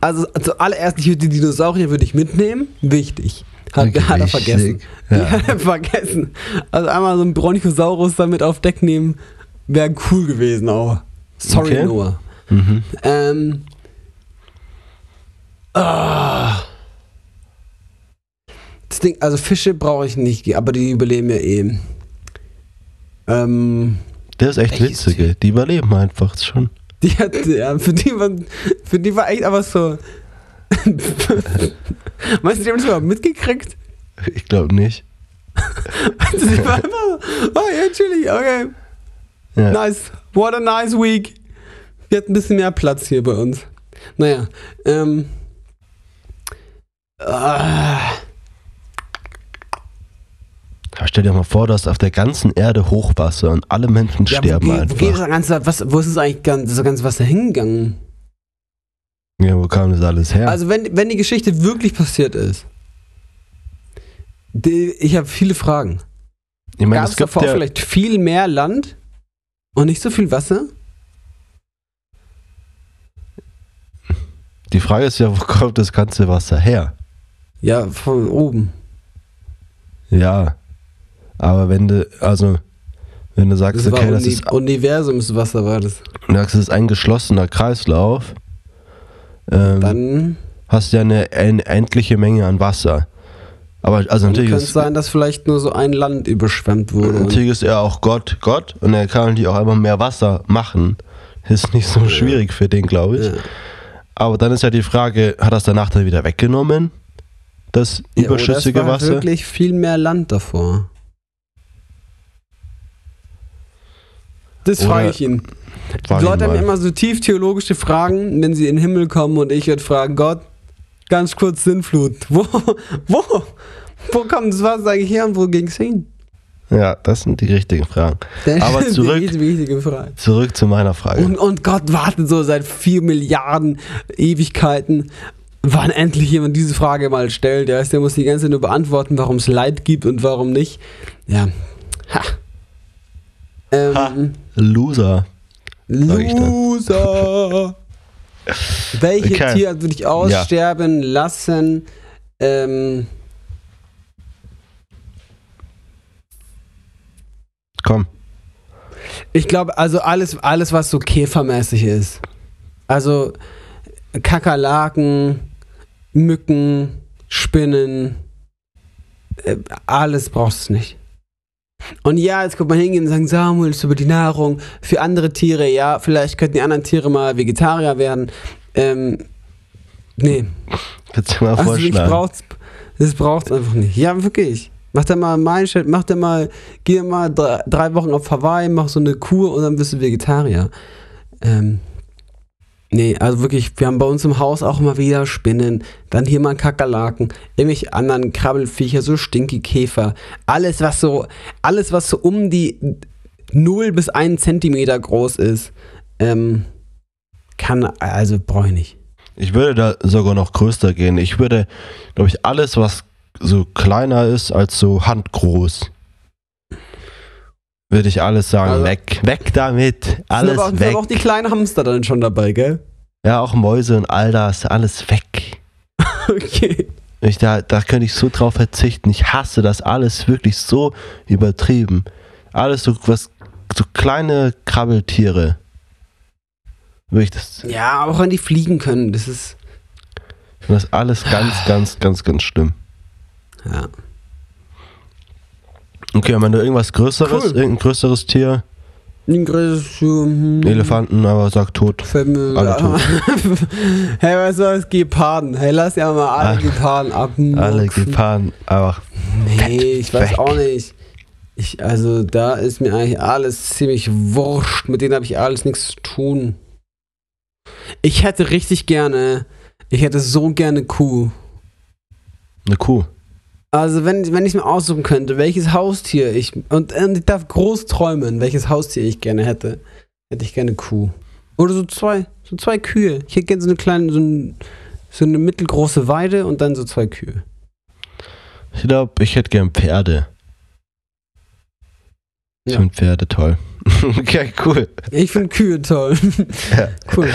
Also zuallererst, ich würde die Dinosaurier würde ich mitnehmen. Wichtig. Hat, Okay, hat er vergessen. Ja. Hat er vergessen. Also einmal so ein Bronchosaurus damit auf Deck nehmen, wäre cool gewesen auch. Sorry, Okay. Noah. Mhm. Ähm. Ah. Das Ding, also Fische brauche ich nicht, aber die überleben ja eh. Ähm. Das ist echt Welches witzige. Die überleben einfach schon. Die hat, ja, für die war, für die war echt aber so. Meinst du, die haben das überhaupt mitgekriegt? Ich glaube nicht. Also die war einfach, oh ja, chillig, okay. Ja. Nice. What a nice week. Wir hatten ein bisschen mehr Platz hier bei uns. Naja, ähm. Ah, Aber stell dir mal vor, du hast auf der ganzen Erde Hochwasser und alle Menschen ja, sterben wo, geht- wo geht einfach. das ganze, was, wo ist es eigentlich ganz, das ganze Wasser hingegangen? Ja, wo kam das alles her? Also, wenn, wenn die Geschichte wirklich passiert ist, die, ich habe viele Fragen. ich meine, Gab es davor ja, vielleicht viel mehr Land und nicht so viel Wasser? die Frage ist ja, wo kommt das ganze Wasser her? Ja, von oben. Ja, aber wenn du, also, wenn du sagst, Das okay, das Uni ist, Universumswasser, war das. du sagst, das ist ein geschlossener Kreislauf, ähm, Dann, hast du ja eine, endliche Menge an Wasser. Aber also natürlich Könnte ist, sein, dass vielleicht nur so ein Land überschwemmt wurde. Natürlich ist er auch Gott, Gott und er kann natürlich auch einfach mehr Wasser machen. Ist nicht so schwierig für den, glaube ich. Ja. Aber dann ist ja die Frage, hat es danach dann wieder weggenommen? Das Ja, überschüssige oder es war Wasser? wirklich viel mehr Land davor. Das frage ich ihn. Frag Die Leute haben immer so tief theologische Fragen, wenn sie in den Himmel kommen und ich würde fragen, Gott, ganz kurz Sinnflut. Wo, wo, wo kommt das Wasser eigentlich her und wo ging es hin? Ja, das sind die richtigen Fragen. Aber Das ist zurück, Frage. zurück zu meiner Frage. Und, und Gott wartet so seit vier Milliarden Ewigkeiten, wann endlich jemand diese Frage mal stellt. Der, heißt, der muss die ganze Zeit nur beantworten, warum es Leid gibt und warum nicht. Ja. Ha. Ähm, Ha. Loser. Loser. Welche Okay. Tierart würde ich aussterben lassen? Ähm, Komm. ich glaube, also alles, alles, was so käfermäßig ist. Also Kakerlaken, Mücken, Spinnen, äh, alles brauchst du nicht. Und ja, jetzt kommt man hingehen und sagen, Samuel ist über die Nahrung. Für andere Tiere, ja, vielleicht könnten die anderen Tiere mal Vegetarier werden. Ähm, nee, Kannst du mal Also ich vorschlagen. brauch's, das braucht's einfach nicht. Ja, wirklich. Mach dir mal Mindset, mach dir mal, geh mal drei, drei Wochen auf Hawaii, mach so eine Kur und dann bist du Vegetarier. Ähm, nee, also wirklich, wir haben bei uns im Haus auch immer wieder Spinnen, dann hier mal Kakerlaken, irgendwelche anderen Krabbelfiecher, so Stinkekäfer, alles was so, alles was so um die 0 bis 1 Zentimeter groß ist, ähm, kann, also brauche ich nicht. Ich würde da sogar noch größer gehen. Ich würde, glaube ich, alles, was so kleiner ist als so handgroß, würde ich alles sagen, Also- weg. Weg damit. Sind Alles aber, auch- sind weg. aber auch die kleinen Hamster dann schon dabei, gell? ja, auch Mäuse und all das, alles weg. Okay. Ich, da, da könnte ich so drauf verzichten. Ich hasse das alles wirklich so übertrieben. Alles so was, so kleine Krabbeltiere. Wirklich, das, Ja, auch wenn die fliegen können, das ist. ich finde das alles ganz, ganz, ganz, ganz schlimm. Ja. Okay, und wenn du irgendwas Größeres, Cool. irgendein größeres Tier, Ein größeres hm, Elefanten, aber sag tot. Mir Alle tot. hey, was soll das? Geparden. Hey, lass ja mal alle Ah, Geparden ab. Alle Geparden, aber Nee, ich weiß weg. auch nicht. Ich, also, da ist mir eigentlich alles ziemlich wurscht. Mit denen habe ich alles nichts zu tun. Ich hätte richtig gerne. Ich hätte so gerne Kuh. eine Kuh. Also wenn, wenn ich mir aussuchen könnte, welches Haustier ich und, und ich darf groß träumen, welches Haustier ich gerne hätte, hätte ich gerne Kuh. Oder so zwei, so zwei Kühe. Ich hätte gerne so eine kleine, so, ein, so eine mittelgroße Weide und dann so zwei Kühe. Ich glaube, ich hätte gern Pferde. Ich Ja. finde Pferde toll. okay, cool. Ich finde Kühe toll. Ja. cool.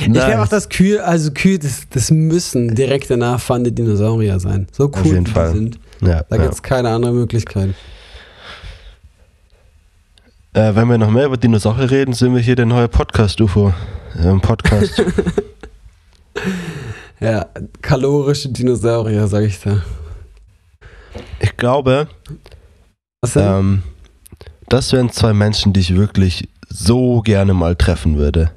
Ich glaube auch, dass Kühe, also Kühe, das, das müssen direkt danach fahrende Dinosaurier sein. So cool jeden wie Fall. sind. Ja, Da gibt es keine andere Möglichkeit. Äh, wenn wir noch mehr über Dinosaurier reden, sind wir hier der neue Podcast-UFO. Ähm, Podcast. Ja, kalorische Dinosaurier, sag ich da. ich glaube, ähm, das wären zwei Menschen, die ich wirklich so gerne mal treffen würde.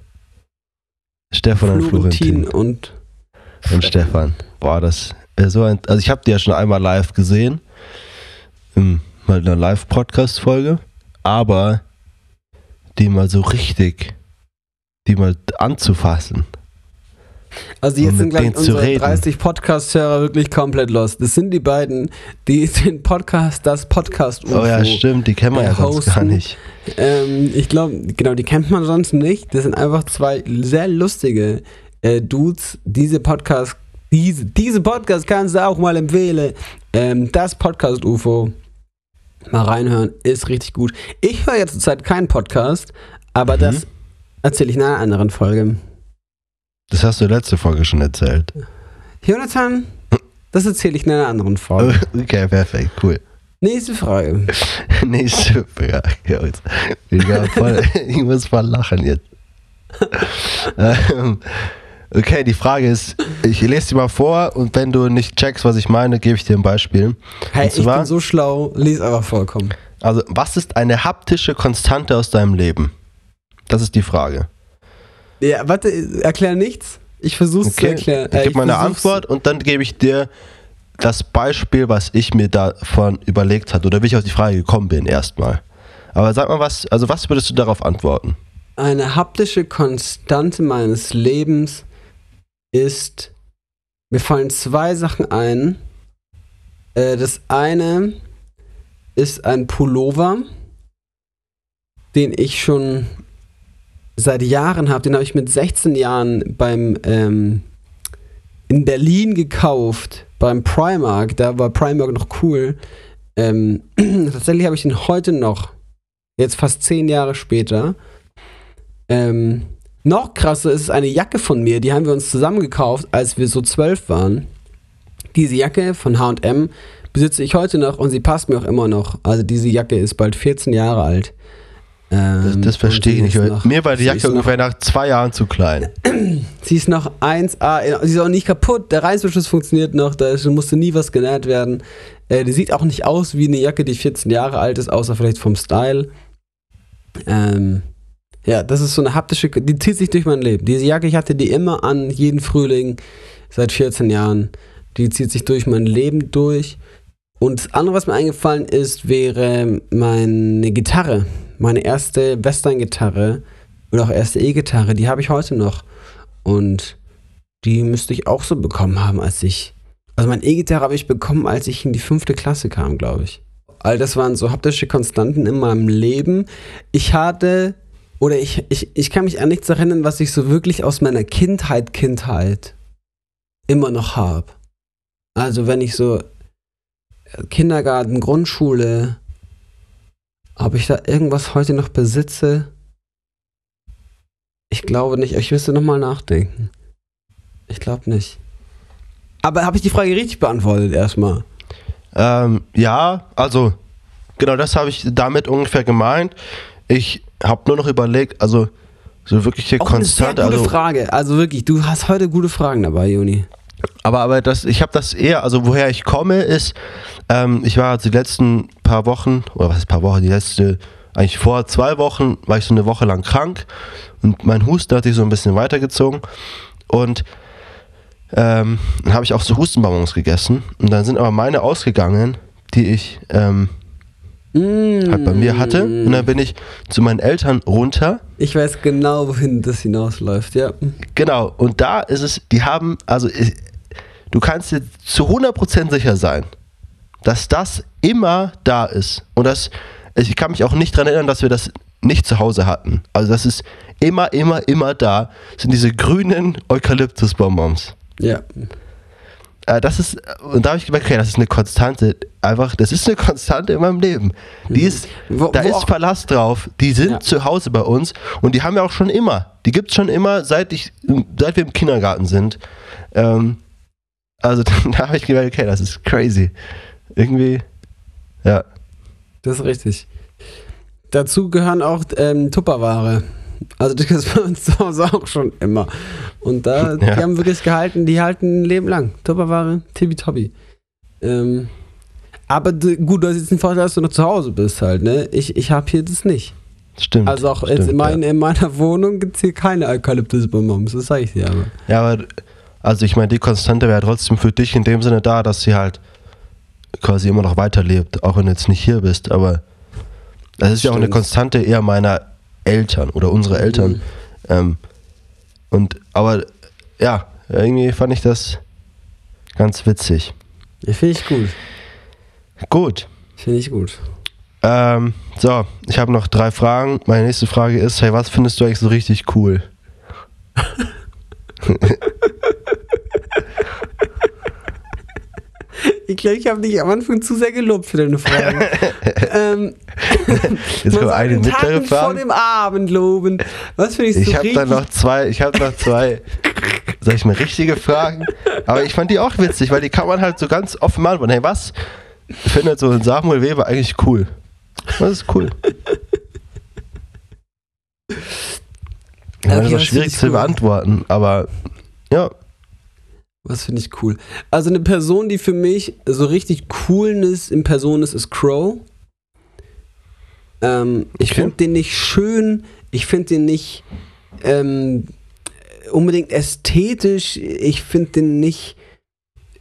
Stefan und Florentin Florentin. und Und Stefan. Boah, das so ein. Also, ich habe die ja schon einmal live gesehen. In mal einer Live-Podcast-Folge. Aber die mal so richtig. Die mal anzufassen. Also jetzt sind gleich unsere reden. 30 Podcast-Hörer wirklich komplett lost. Das sind die beiden, die den Podcast, das podcast Oh ja, stimmt, die kennen wir äh, ja sonst gar nicht. Ähm, ich glaube, genau, die kennt man sonst nicht. Das sind einfach zwei sehr lustige äh, Dudes. Diese Podcast, diese, diese Podcast kannst du auch mal empfehlen. Ähm, das Podcast UFO. Mal reinhören, ist richtig gut. Ich höre jetzt zurzeit keinen Podcast, aber Mhm. das erzähle ich in einer anderen Folge. Das hast du letzte Folge schon erzählt. Jonathan, das erzähle ich in einer anderen Folge. Okay, perfekt, cool. Nächste Frage. Nächste Frage. Ich, voll, ich muss mal lachen jetzt. ähm, Okay, die Frage ist, ich lese die mal vor und wenn du nicht checkst, was ich meine, gebe ich dir ein Beispiel. Hey, Und ich zwar- bin so schlau, lies einfach vollkommen. Also, was ist eine haptische Konstante aus deinem Leben? Das ist die Frage. Ja, warte, erklär nichts. Ich versuch's zu erklären. Ich Äh, gebe meine Antwort und dann gebe ich dir das Beispiel, was ich mir davon überlegt hatte oder wie ich auf die Frage gekommen bin erstmal. Aber sag mal was, also was würdest du darauf antworten? Eine haptische Konstante meines Lebens ist, mir fallen zwei Sachen ein. Äh, das eine ist ein Pullover, den ich schon seit Jahren habe. Den habe ich mit 16 Jahren beim ähm, in Berlin gekauft, beim Primark. Da war Primark noch cool. Ähm, tatsächlich habe ich den heute noch, jetzt fast zehn Jahre später. Ähm, noch krasser ist eine Jacke von mir, die haben wir uns zusammen gekauft, als wir so zwölf waren. Diese Jacke von HM besitze ich heute noch und sie passt mir auch immer noch. Also diese Jacke ist bald 14 Jahre alt. Das, Ähm, das verstehe ich nicht. noch- Mir war die Jacke ungefähr nach zwei Jahren zu klein. Sie ist noch 1A, sie ist auch nicht kaputt, der Reißverschluss funktioniert noch, da musste nie was genäht werden. Äh, die sieht auch nicht aus wie eine Jacke, die 14 Jahre alt ist, außer vielleicht vom Style. Ähm, ja, das ist so eine haptische, die zieht sich durch mein Leben. Diese Jacke, ich hatte die immer an, jeden Frühling, seit 14 Jahren. Die zieht sich durch mein Leben durch. Und das andere, was mir eingefallen ist, wäre meine Gitarre. Meine erste Western-Gitarre oder auch erste E-Gitarre, die habe ich heute noch. Und die müsste ich auch so bekommen haben, als ich. Also meine E-Gitarre habe ich bekommen, als ich in die fünfte Klasse kam, glaube ich. All das waren so haptische Konstanten in meinem Leben. Ich hatte, oder ich, ich, ich kann mich an nichts erinnern, was ich so wirklich aus meiner Kindheit, Kindheit immer noch habe. Also wenn ich so Kindergarten, Grundschule, ob ich da irgendwas heute noch besitze, ich glaube nicht. Ich müsste nochmal nachdenken. Ich glaube nicht. Aber habe ich die Frage richtig beantwortet erstmal? Ähm, ja, also genau das habe ich damit ungefähr gemeint. Ich habe nur noch überlegt, also so wirkliche Auch eine sehr gute also Frage. Also wirklich, du hast heute gute Fragen dabei, Juni. Aber, aber das, ich habe das eher, also woher ich komme, ist, ähm, ich war die letzten paar Wochen, oder was ist paar Wochen, die letzte, eigentlich vor zwei Wochen war ich so eine Woche lang krank und mein Husten hat sich so ein bisschen weitergezogen und ähm, dann habe ich auch so Hustenbonbons gegessen und dann sind aber meine ausgegangen, die ich ähm, halt bei mir hatte und dann bin ich zu meinen Eltern runter Ich weiß genau, wohin das hinausläuft, ja. Genau, und da ist es, die haben, also ich- du kannst dir zu 100% sicher sein, dass das immer da ist. Und das, ich kann mich auch nicht daran erinnern, dass wir das nicht zu Hause hatten. Also das ist immer, immer, immer da, sind diese grünen Eukalyptusbonbons. Ja. Äh, das ist, und da habe ich gemerkt, okay, das ist eine Konstante, einfach, das ist eine Konstante in meinem Leben. Die ist, Wo- da wo ist Verlass drauf, die sind Ja. zu Hause bei uns und die haben wir auch schon immer. Die gibt es schon immer, seit, ich, seit wir im Kindergarten sind. Ähm, also da habe ich gemerkt, okay, das ist crazy. Irgendwie, ja. Das ist richtig. Dazu gehören auch ähm, Tupperware. Also das ist bei uns zu Hause auch schon immer. Und da, die Ja. haben wirklich gehalten, die halten ein Leben lang. Tupperware, tibi Ähm, aber gut, du hast jetzt den Vorteil, dass du noch zu Hause bist halt, ne? Ich, ich habe hier das nicht. Stimmt. Also auch stimmt, jetzt in, ja. mein, in meiner Wohnung gibt es hier keine Eukalyptusbonbons, das sage ich dir aber. Ja, aber also ich meine, die Konstante wäre trotzdem für dich in dem Sinne da, dass sie halt quasi immer noch weiterlebt, auch wenn du jetzt nicht hier bist. Aber das ist ja auch eine. Konstante eher meiner Eltern oder unserer Eltern. Mhm. Ähm, und aber ja, irgendwie fand ich das ganz witzig. Ja, Finde ich gut. Gut. Finde ich gut. Ähm, so, ich habe noch drei Fragen. Meine nächste Frage ist: Hey, was findest du eigentlich so richtig cool? Ich glaube, ich habe dich am Anfang zu sehr gelobt für deine Frage. ähm, Jetzt man kommt soll eine mittlere Tag vor Frage. dem Abend loben. Was finde ich so Ich habe dann noch zwei, ich habe noch zwei, sag ich mal, richtige Fragen. Aber ich fand die auch witzig, weil die kann man halt so ganz offen beantworten. Hey, was findet so ein Samuel Weber eigentlich cool? Was ist cool? Das Okay, ist auch was schwierig ich zu cool? beantworten, aber Ja, Was finde ich cool? Also eine Person, die für mich so richtig Coolness in Person ist, ist Crow. Ähm, ich Okay. finde den nicht schön, ich finde den nicht ähm, unbedingt ästhetisch, ich finde den nicht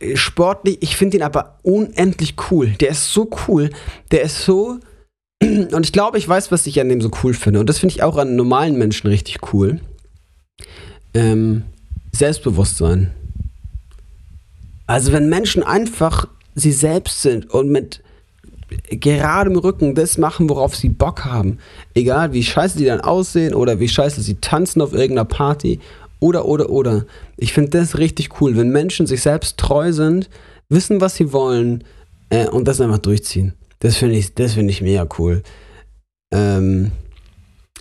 äh, sportlich, ich finde ihn aber unendlich cool. Der ist so cool, der ist so und ich glaube, ich weiß, was ich an dem so cool finde und das finde ich auch an normalen Menschen richtig cool. Ähm, Selbstbewusstsein. Also wenn Menschen einfach sie selbst sind und mit geradem Rücken das machen, worauf sie Bock haben, egal wie scheiße die dann aussehen oder wie scheiße sie tanzen auf irgendeiner Party oder oder oder. Ich finde das richtig cool, wenn Menschen sich selbst treu sind, wissen, was sie wollen äh, und das einfach durchziehen. Das finde ich, das ich mega cool. Ähm,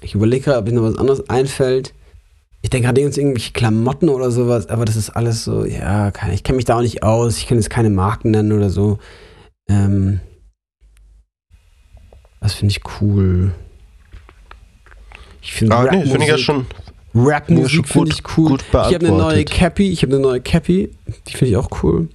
ich überlege gerade, ob mir noch was anderes einfällt. Ich denke gerade uns irgendwelche Klamotten oder sowas, aber das ist alles so, ja, kann, ich kenne mich da auch nicht aus, ich kann jetzt keine Marken nennen oder so. Ähm, das finde ich cool. Ich finde aber nee, finde ich ja schon Rap-Musik finde gut- ich cool. ich habe eine neue. Cappy, ich habe eine neue Cappy, die finde ich auch cool.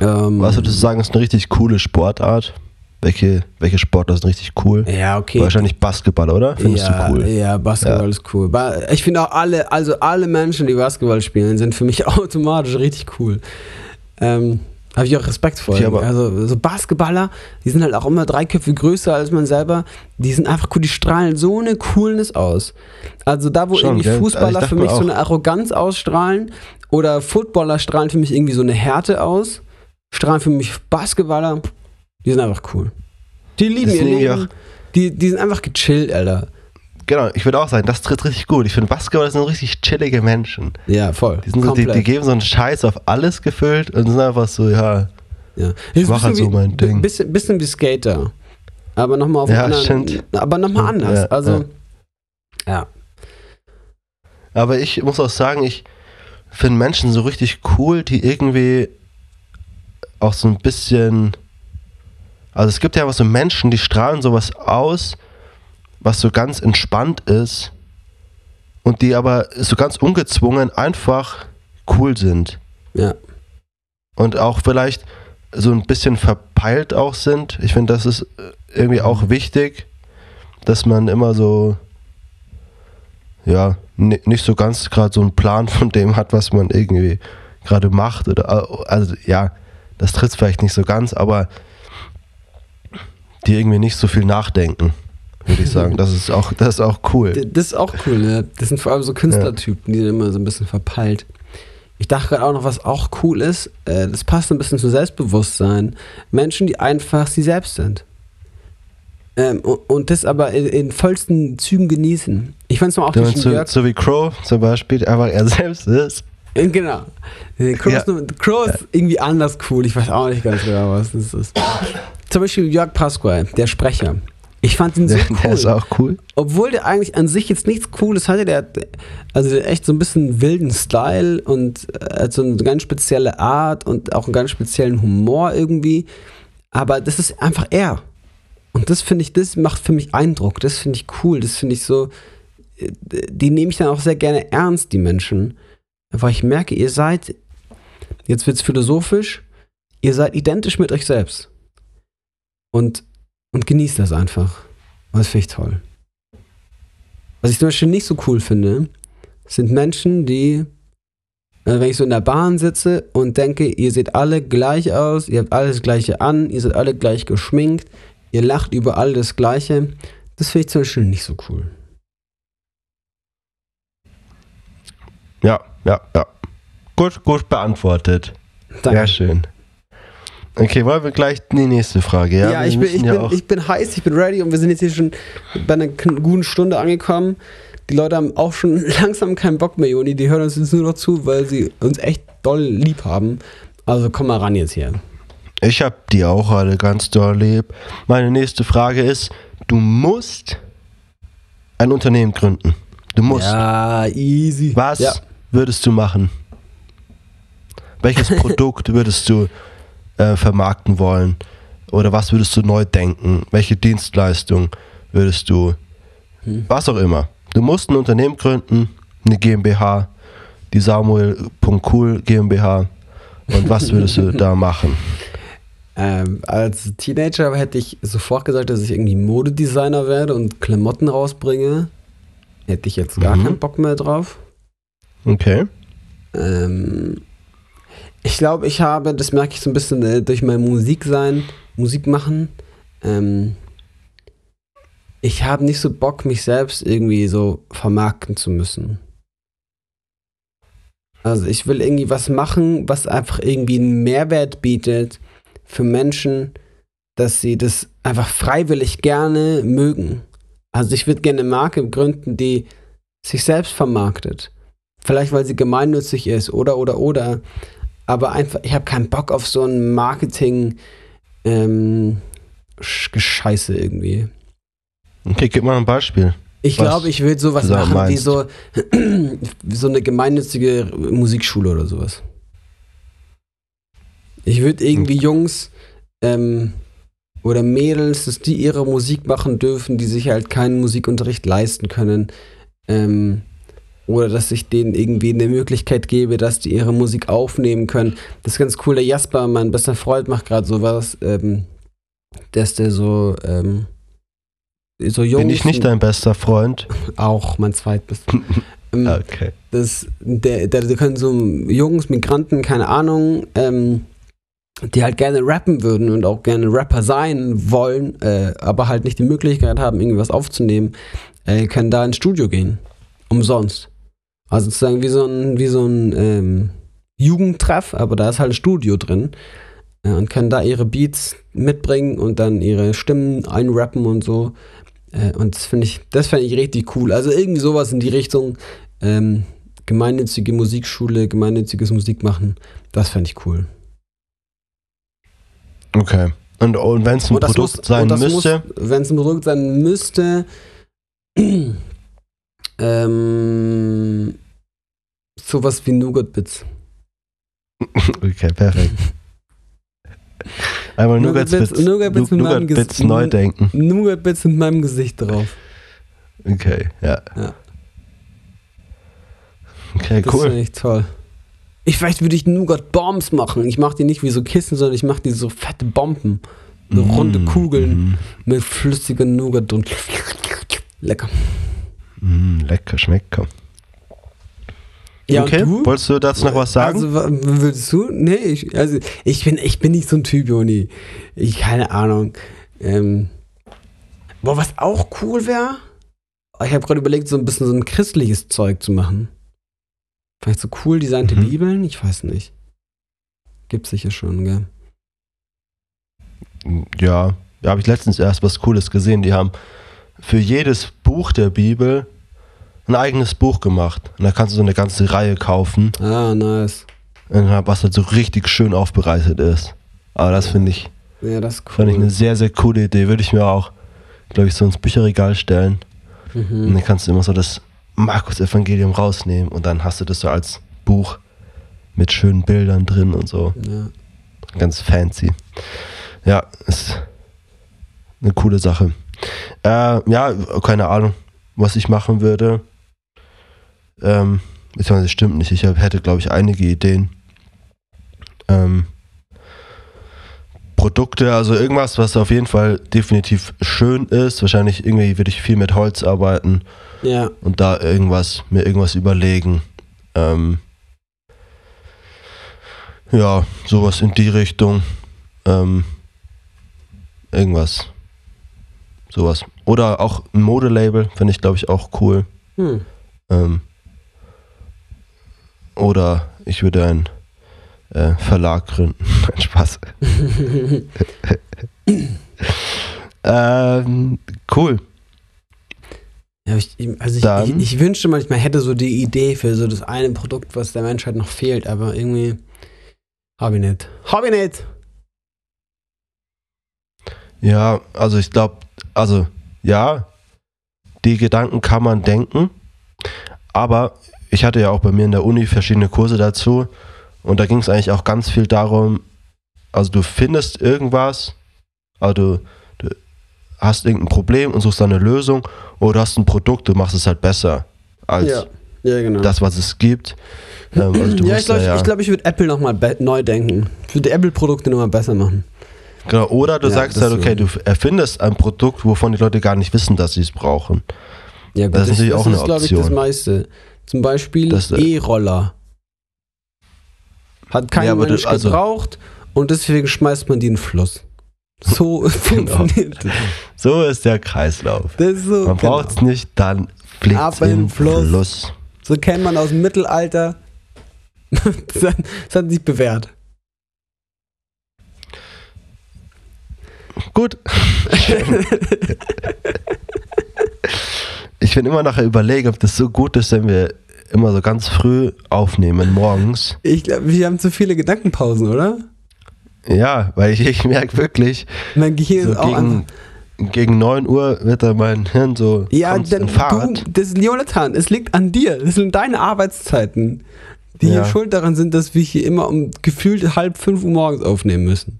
Ähm, Was würdest du sagen, ist eine richtig coole Sportart? Welche, welche Sportart ist richtig cool? Ja, okay. Wahrscheinlich Basketball, oder? Findest ja, du cool? Ja, Basketball Ja. ist cool. Ich finde auch alle, also alle Menschen, die Basketball spielen, sind für mich automatisch richtig cool. Ähm, Habe ich auch Respekt vor. Ja, also so Basketballer, die sind halt auch immer drei Köpfe größer als man selber. Die sind einfach cool, die strahlen so eine Coolness aus. Also da, wo Schon, irgendwie gell? Also Fußballer dachte für mich so eine Arroganz ausstrahlen oder Footballer strahlen für mich irgendwie so eine Härte aus, strahlen für mich Basketballer, die sind einfach cool. Die lieben ihr Leben. Die, die sind einfach gechillt, Alter. Genau, ich würde auch sagen, das tritt richtig gut. Ich finde, Basketball sind richtig chillige Menschen. Ja, voll. Die, sind so, die, die geben so einen Scheiß auf alles gefüllt und sind einfach so, ja, Ja. Ich mach halt so wie- mein Ding. Bisschen, bisschen wie Skater. Aber nochmal auf Ja, anderen. stimmt. Aber nochmal Stimmt, anders. ja, also, ja. Aber ich muss auch sagen, ich finde Menschen so richtig cool, die irgendwie auch so ein bisschen. Also es gibt ja was so Menschen, die strahlen sowas aus, was so ganz entspannt ist und die aber so ganz ungezwungen einfach cool sind Ja. und auch vielleicht so ein bisschen verpeilt auch sind. Ich finde, das ist äh, irgendwie auch wichtig, dass man immer so, ja, ni- nicht so ganz gerade so einen Plan von dem hat, was man irgendwie gerade macht. Oder, also ja, das tritt vielleicht nicht so ganz, aber die irgendwie nicht so viel nachdenken, würde ich sagen. Das ist auch, das ist auch cool. Das ist auch cool, ne? Das sind vor allem so Künstlertypen, die sind immer so ein bisschen verpeilt. Ich dachte gerade auch noch, was auch cool ist, äh, das passt ein bisschen zu Selbstbewusstsein. Menschen, die einfach sie selbst sind. Ähm, und, und das aber in, in vollsten Zügen genießen. Ich fand es mal auch den so, so wie Crow zum Beispiel, der einfach er selbst ist. Äh, Genau. Äh, Crow, Ja. ist, Crow ist irgendwie anders cool. Ich weiß auch nicht ganz genau, was das ist. Zum Beispiel Jörg Pasquale, der Sprecher. Ich fand ihn so cool. der ist auch cool. Obwohl der eigentlich an sich jetzt nichts Cooles hatte. Der hat also echt so ein bisschen wilden Style und äh, hat so eine ganz spezielle Art und auch einen ganz speziellen Humor irgendwie. Aber das ist einfach er. Und das finde ich, das macht für mich Eindruck. Das finde ich cool. Das finde ich so. äh, Die nehme ich dann auch sehr gerne ernst, die Menschen. Weil ich merke, ihr seid, jetzt wird es philosophisch, ihr seid identisch mit euch selbst. Und, und genießt das einfach. Das finde ich toll. Was ich zum Beispiel nicht so cool finde, sind Menschen, die, äh, wenn ich so in der Bahn sitze und denke, ihr seht alle gleich aus, ihr habt alles Gleiche an, ihr seid alle gleich geschminkt, ihr lacht über alle das Gleiche, das finde ich zum Beispiel nicht so cool. Ja, ja, ja. Gut, gut beantwortet. Danke. Sehr schön. Okay, wollen wir gleich die nächste Frage, ja? Ja, ich, bin, ich, ja bin, ich bin heiß, ich bin ready und wir sind jetzt hier schon bei einer guten Stunde angekommen. Die Leute haben auch schon langsam keinen Bock mehr, Joni. Die hören uns jetzt nur noch zu, weil sie uns echt doll lieb haben. Also komm mal ran jetzt hier. Ich habe die auch alle ganz doll lieb. Meine nächste Frage ist, du musst ein Unternehmen gründen. Du musst. Ja, easy. Was Ja. würdest du machen? Welches Produkt würdest du äh, vermarkten wollen? Oder was würdest du neu denken? Welche Dienstleistung würdest du? Hm. Was auch immer. Du musst ein Unternehmen gründen, eine GmbH. die Samuel.cool GmbH. Und was würdest du da machen? Ähm, als Teenager hätte ich sofort gesagt, dass ich irgendwie Modedesigner werde und Klamotten rausbringe. Hätte ich jetzt gar Mhm. keinen Bock mehr drauf. Okay. Ähm, ich glaube, ich habe, das merke ich so ein bisschen äh, durch mein Musiksein, Musik machen. Ähm, ich habe nicht so Bock, mich selbst irgendwie so vermarkten zu müssen. Also ich will irgendwie was machen, was einfach irgendwie einen Mehrwert bietet für Menschen, dass sie das einfach freiwillig gerne mögen. Also ich würde gerne eine Marke gründen, die sich selbst vermarktet. Vielleicht weil sie gemeinnützig ist oder oder oder. Aber einfach, ich habe keinen Bock auf so ein Marketing ähm, Sch- Gescheiße irgendwie. Okay, gib mal ein Beispiel. Ich glaube, ich will sowas machen wie meinst. so, wie so eine gemeinnützige Musikschule oder sowas. Ich würde irgendwie. Jungs ähm, oder Mädels, dass die ihre Musik machen dürfen, die sich halt keinen Musikunterricht leisten können. Ähm, oder dass ich denen irgendwie eine Möglichkeit gebe, dass die ihre Musik aufnehmen können. Das ist ganz cool. Der Jasper, mein bester Freund, macht gerade sowas, ähm, dass der so, ähm, so Jungs Bin ich nicht dein bester Freund? auch mein zweitbester. ähm, Okay. das, der, der, der können so Jungs, Migranten, keine Ahnung, ähm, die halt gerne rappen würden und auch gerne Rapper sein wollen, äh, aber halt nicht die Möglichkeit haben, irgendwas aufzunehmen, äh, können da ins Studio gehen. Umsonst. Also sozusagen wie so ein, wie so ein ähm, Jugendtreff, aber da ist halt ein Studio drin. Äh, und können da ihre Beats mitbringen und dann ihre Stimmen einrappen und so. Äh, und das finde ich, das fände ich richtig cool. Also irgendwie sowas in die Richtung ähm, gemeinnützige Musikschule, gemeinnütziges Musik machen. Das fände ich cool. Okay. Und, und wenn es ein das Produkt sein müsste, Wenn es ein Produkt sein müsste, ähm, sowas wie Nougat Bits. okay, perfekt. Einmal Nougat Nougat-Bits Bits- Nougat Bits mit meinem Nougat-Bits Ges- neu denken. Nougat Bits mit meinem Gesicht drauf. Okay, ja. Ja. Okay, Das cool. finde ich toll. Ich, vielleicht würde ich Nougat Bombs machen. Ich mache die nicht wie so Kissen, sondern ich mache die so fette Bomben. So runde Mm, Kugeln mm, mit flüssiger Nougat und lecker. Mm, lecker, schmeckt. Ja, okay, und du? wolltest du dazu noch was sagen? Also, würdest du? Nee, ich, also, ich bin, ich bin nicht so ein Typ, Joni. Ich, keine Ahnung. Ähm, boah, was auch cool wäre, ich habe gerade überlegt, so ein bisschen so ein christliches Zeug zu machen. Vielleicht so cool designte Mhm. Bibeln? Ich weiß nicht. Gibt's sicher schon, gell? Ja, da habe ich letztens erst was Cooles gesehen. Die haben für jedes Buch der Bibel ein eigenes Buch gemacht. Und da kannst du so eine ganze Reihe kaufen, Ah, nice. und was halt so richtig schön aufbereitet ist. Aber das finde ich, Ja, das cool. fand ich eine sehr, sehr coole Idee. Würde ich mir auch, glaube ich, so ins Bücherregal stellen. Und mhm. dann kannst du immer so das Markus-Evangelium rausnehmen und dann hast du das so als Buch mit schönen Bildern drin und so. ja. Ganz fancy. Ja, ist eine coole Sache. Äh, ja, keine Ahnung, was ich machen würde. Ähm, beziehungsweise stimmt nicht. Ich hätte, glaube ich, einige Ideen. Ähm, Produkte, also irgendwas, was auf jeden Fall definitiv schön ist. Wahrscheinlich irgendwie würde ich viel mit Holz arbeiten ja, und da irgendwas, mir irgendwas überlegen. Ähm, ja, sowas in die Richtung. Ähm, irgendwas. Sowas. Oder auch ein Modelabel, finde ich, glaube ich, auch cool. hm. Ähm, oder ich würde einen äh, Verlag gründen. Nein, Spaß. ähm, cool. Ja, ich, also ich, ich, ich wünschte manchmal, hätte so die Idee für so das eine Produkt, was der Menschheit noch fehlt, aber irgendwie habe ich nicht. Habe ich nicht. Ja, also ich glaube, also ja, die Gedanken kann man denken, aber ich hatte ja auch bei mir in der Uni verschiedene Kurse dazu und da ging es eigentlich auch ganz viel darum, also du findest irgendwas, also du, du hast irgendein Problem und suchst dann eine Lösung oder du hast ein Produkt, du machst es halt besser als Ja. Ja, genau. das, was es gibt. Ähm, also ja, ich glaube, ja, ich, glaub, ich würde Apple nochmal neu denken. Ich würde die Apple-Produkte nochmal besser machen. Genau, oder du Ja, sagst das halt, okay, du erfindest ein Produkt, wovon die Leute gar nicht wissen, dass sie es brauchen. Ja, gut, Das ist natürlich auch eine ist, glaube ich, das Option. meiste. Zum Beispiel Das, äh, E-Roller. Hat kein Ja, aber du- Mensch also- gebraucht und deswegen schmeißt man die in den Fluss. So Genau. funktioniert das. So ist der Kreislauf. Das ist so, Man genau. braucht es nicht, dann fliegt es in den Fluss. Fluss. So kennt man aus dem Mittelalter. das, das hat sich bewährt. Gut. ich bin immer nachher überlegen, ob das so gut ist, wenn wir immer so ganz früh aufnehmen, morgens. Ich glaube, wir haben zu viele Gedankenpausen, oder? Ja, weil ich, ich merke wirklich, Mein Gehirn so ist auch gegen, gegen 9 Uhr wird da mein Hirn so Ja, denn in Fahrt. du, das ist Jonathan, es liegt an dir. Das sind deine Arbeitszeiten, die hier Ja. schuld daran sind, dass wir hier immer um gefühlt halb fünf Uhr morgens aufnehmen müssen.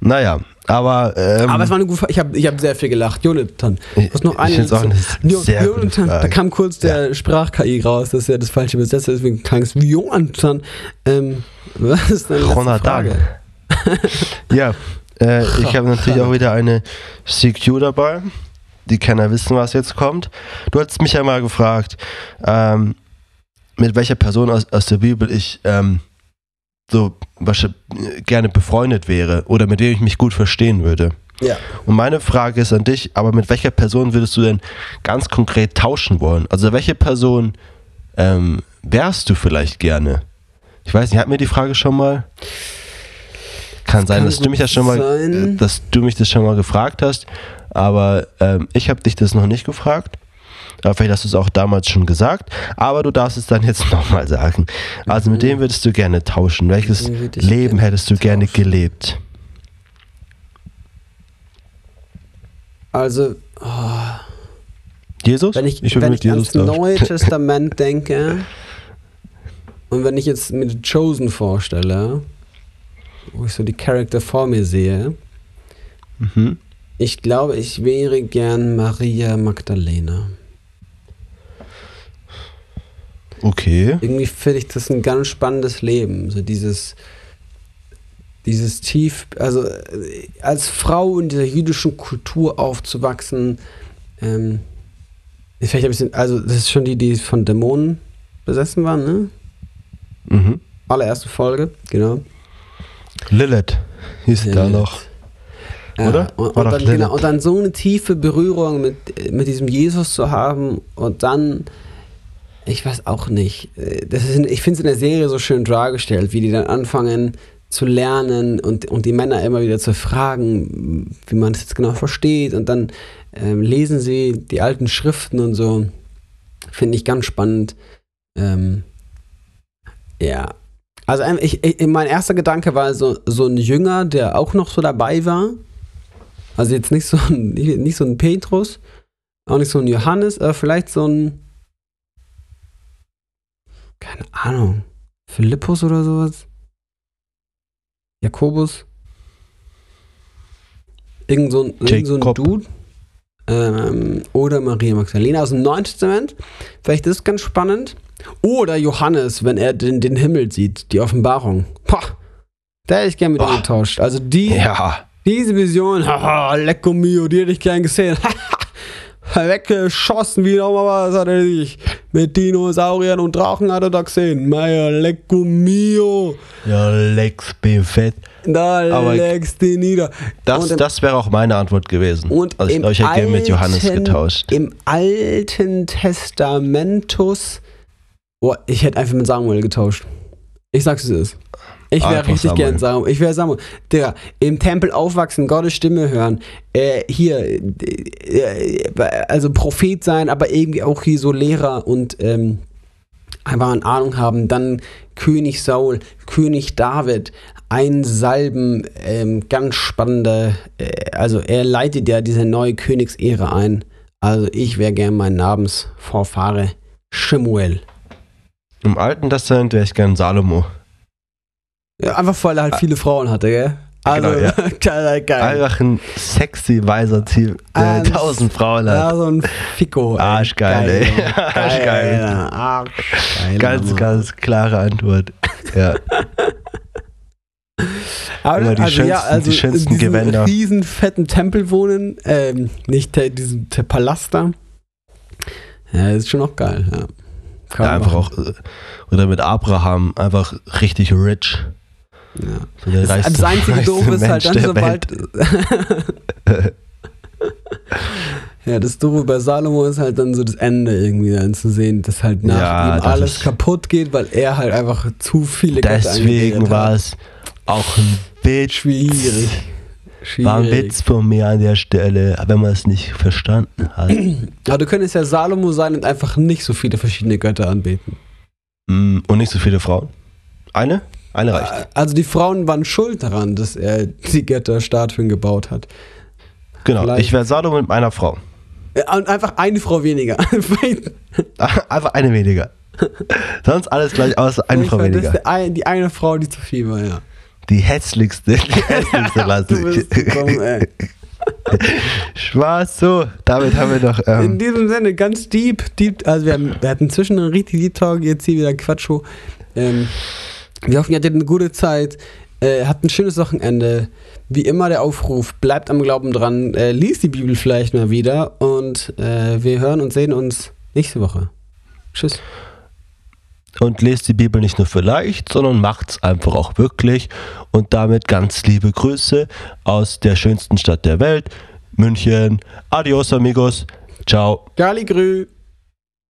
Naja, aber, ähm, Aber es war eine gute Frage. Ich habe ich hab sehr viel gelacht. Jonathan, Ich- was noch ich eine. find's auch eine Jo- sehr Jonathan, da kam kurz der Sprach-KI raus, das ist ja das falsche Übersetzer, deswegen klang es wie Jonathan. Ähm, was ist letzte Jonathan. Ja, äh, ich habe natürlich auch wieder eine CQ dabei. Die Kenner wissen, was jetzt kommt. Du hast mich ja mal gefragt, ähm, mit welcher Person aus, aus der Bibel ich ähm, so wahrscheinlich gerne befreundet wäre oder mit wem ich mich gut verstehen würde. Ja. Und meine Frage ist an dich, aber mit welcher Person würdest du denn ganz konkret tauschen wollen? Also welche Person ähm, wärst du vielleicht gerne? Ich weiß nicht, hat mir die Frage schon mal? Kann sein, kann dass du mich das schon mal, sein. äh, dass du mich das schon mal gefragt hast, aber ähm, ich habe dich das noch nicht gefragt. Aber vielleicht hast du es auch damals schon gesagt, aber du darfst es dann jetzt nochmal sagen. Also mit dem würdest du gerne tauschen. Welches ich Leben gerne hättest du gerne tauschen. gelebt? Also, oh, Jesus? wenn ich, würde wenn ich ans tauschen. Neue Testament denke und wenn ich jetzt mir Chosen vorstelle, wo ich so die Charakter vor mir sehe, Mhm. ich glaube, ich wäre gern Maria Magdalena. Okay. Irgendwie finde ich das ein ganz spannendes Leben. So dieses, dieses tief, also äh, als Frau in dieser jüdischen Kultur aufzuwachsen, ähm, vielleicht ein bisschen, also das ist schon die, die von Dämonen besessen waren, ne? Mhm. Allererste Folge, genau. Lilith hieß da Lilith. noch. Ja, Oder? Und, War und, doch dann, genau, und dann so eine tiefe Berührung mit, mit diesem Jesus zu haben und dann, ich weiß auch nicht, äh, das ist, ich finde es in der Serie so schön dargestellt, wie die dann anfangen zu lernen und, und die Männer immer wieder zu fragen, wie man es jetzt genau versteht und dann ähm, lesen sie die alten Schriften und so. Finde ich ganz spannend. Ähm, ja. Also ich, ich, mein erster Gedanke war so, so ein Jünger, der auch noch so dabei war. Also jetzt nicht so ein, nicht so ein Petrus, auch nicht so ein Johannes, aber vielleicht so ein, keine Ahnung, Philippus oder sowas. Jakobus. Irgend so ein, irgend so ein. Dude. Ähm, oder Maria Magdalena aus dem Neuen Testament. Vielleicht ist es ganz spannend. Oder Johannes, wenn er den, den Himmel sieht, die Offenbarung. Pah, da hätte ich gern mit ihm getauscht. Also die, Ja. diese Vision, haha, lecco mio, die hätte ich gern gesehen. Weggeschossen, wie nochmal was hat er sich. Mit Dinosauriern und Drachen hat er da gesehen. Meier, lecco mio. Ja, Lex fett. Da Aber legst du nieder. Das, Und das wäre auch meine Antwort gewesen. Und also ich hätte gerne mit Johannes getauscht. Im Alten Testamentus. Boah, ich hätte einfach mit Samuel getauscht. Ich sag's es ist. Ich wäre richtig Samuel. gern Samuel. Ich wäre Samuel. Digga, im Tempel aufwachsen, Gottes Stimme hören. Äh, hier, äh, also Prophet sein, aber irgendwie auch hier so Lehrer und ähm, einfach eine Ahnung haben. Dann König Saul, König David, ein Salben, ähm, ganz spannender, äh, also er leitet ja diese neue Königsära ein. Also ich wäre gern mein Namensvorfahre Shemuel. Im Alten Testament wäre ich gern Salomo. Ja, einfach weil er halt viele Frauen hatte, gell? Also, Genau, ja. geil, geil. Einfach ein sexy weiser Typ, der Eins- tausend Frauen Ja, hat. so ein Fico. ey. Arschgeil, ey. Geil, Arschgeil. Alter. Arschgeil. Ganz, ganz klare Antwort. Ja. Aber Immer die schönsten- die schönsten in diesem Gewänder. riesen fetten Tempel wohnen, ähm, nicht der, diesen der Palast da. Ja, ist schon auch geil, ja. Ja einfach auch, äh, oder mit Abraham, einfach richtig rich. Ja. So der Das, reichste- das einzige reichste Doof ist halt dann, sobald. ja, das Doofe bei Salomo ist halt dann so das Ende irgendwie dann zu sehen, dass halt nach Ja, ihm alles kaputt geht, weil er halt einfach zu viele Götter Deswegen war es auch ein Witz. schwierig. Schwierig. War ein Witz von mir an der Stelle, wenn man es nicht verstanden hat. Aber du könntest ja Salomo sein und einfach nicht so viele verschiedene Götter anbeten. Mm, Und nicht so viele Frauen. Eine? Eine reicht. Also die Frauen waren schuld daran, dass er die Götterstatuen gebaut hat. Genau. vielleicht- Ich wäre Salomo mit meiner Frau. Ja, Und einfach eine Frau weniger. Einfach eine weniger. Sonst alles gleich außer eine Ich Frau das weniger. ein, die eine Frau, die zu viel war, ja. Die hässlichste, die hässlichste lasse Du bist ich. dumm, ey. Spaß, so. Damit haben wir noch. In Ähm, diesem Sinne, ganz deep, deep, also wir, haben, wir hatten zwischen einen richtig Deep Talk, jetzt hier wieder Quatscho. Ähm, wir hoffen, ihr hattet eine gute Zeit, äh, habt ein schönes Wochenende. Wie immer der Aufruf, bleibt am Glauben dran, äh, liest die Bibel vielleicht mal wieder und äh, wir hören und sehen uns nächste Woche. Tschüss. und lest die Bibel nicht nur vielleicht, sondern macht's einfach auch wirklich. Und damit ganz liebe Grüße aus der schönsten Stadt der Welt, München. Adios, amigos. Ciao. Gali Grü.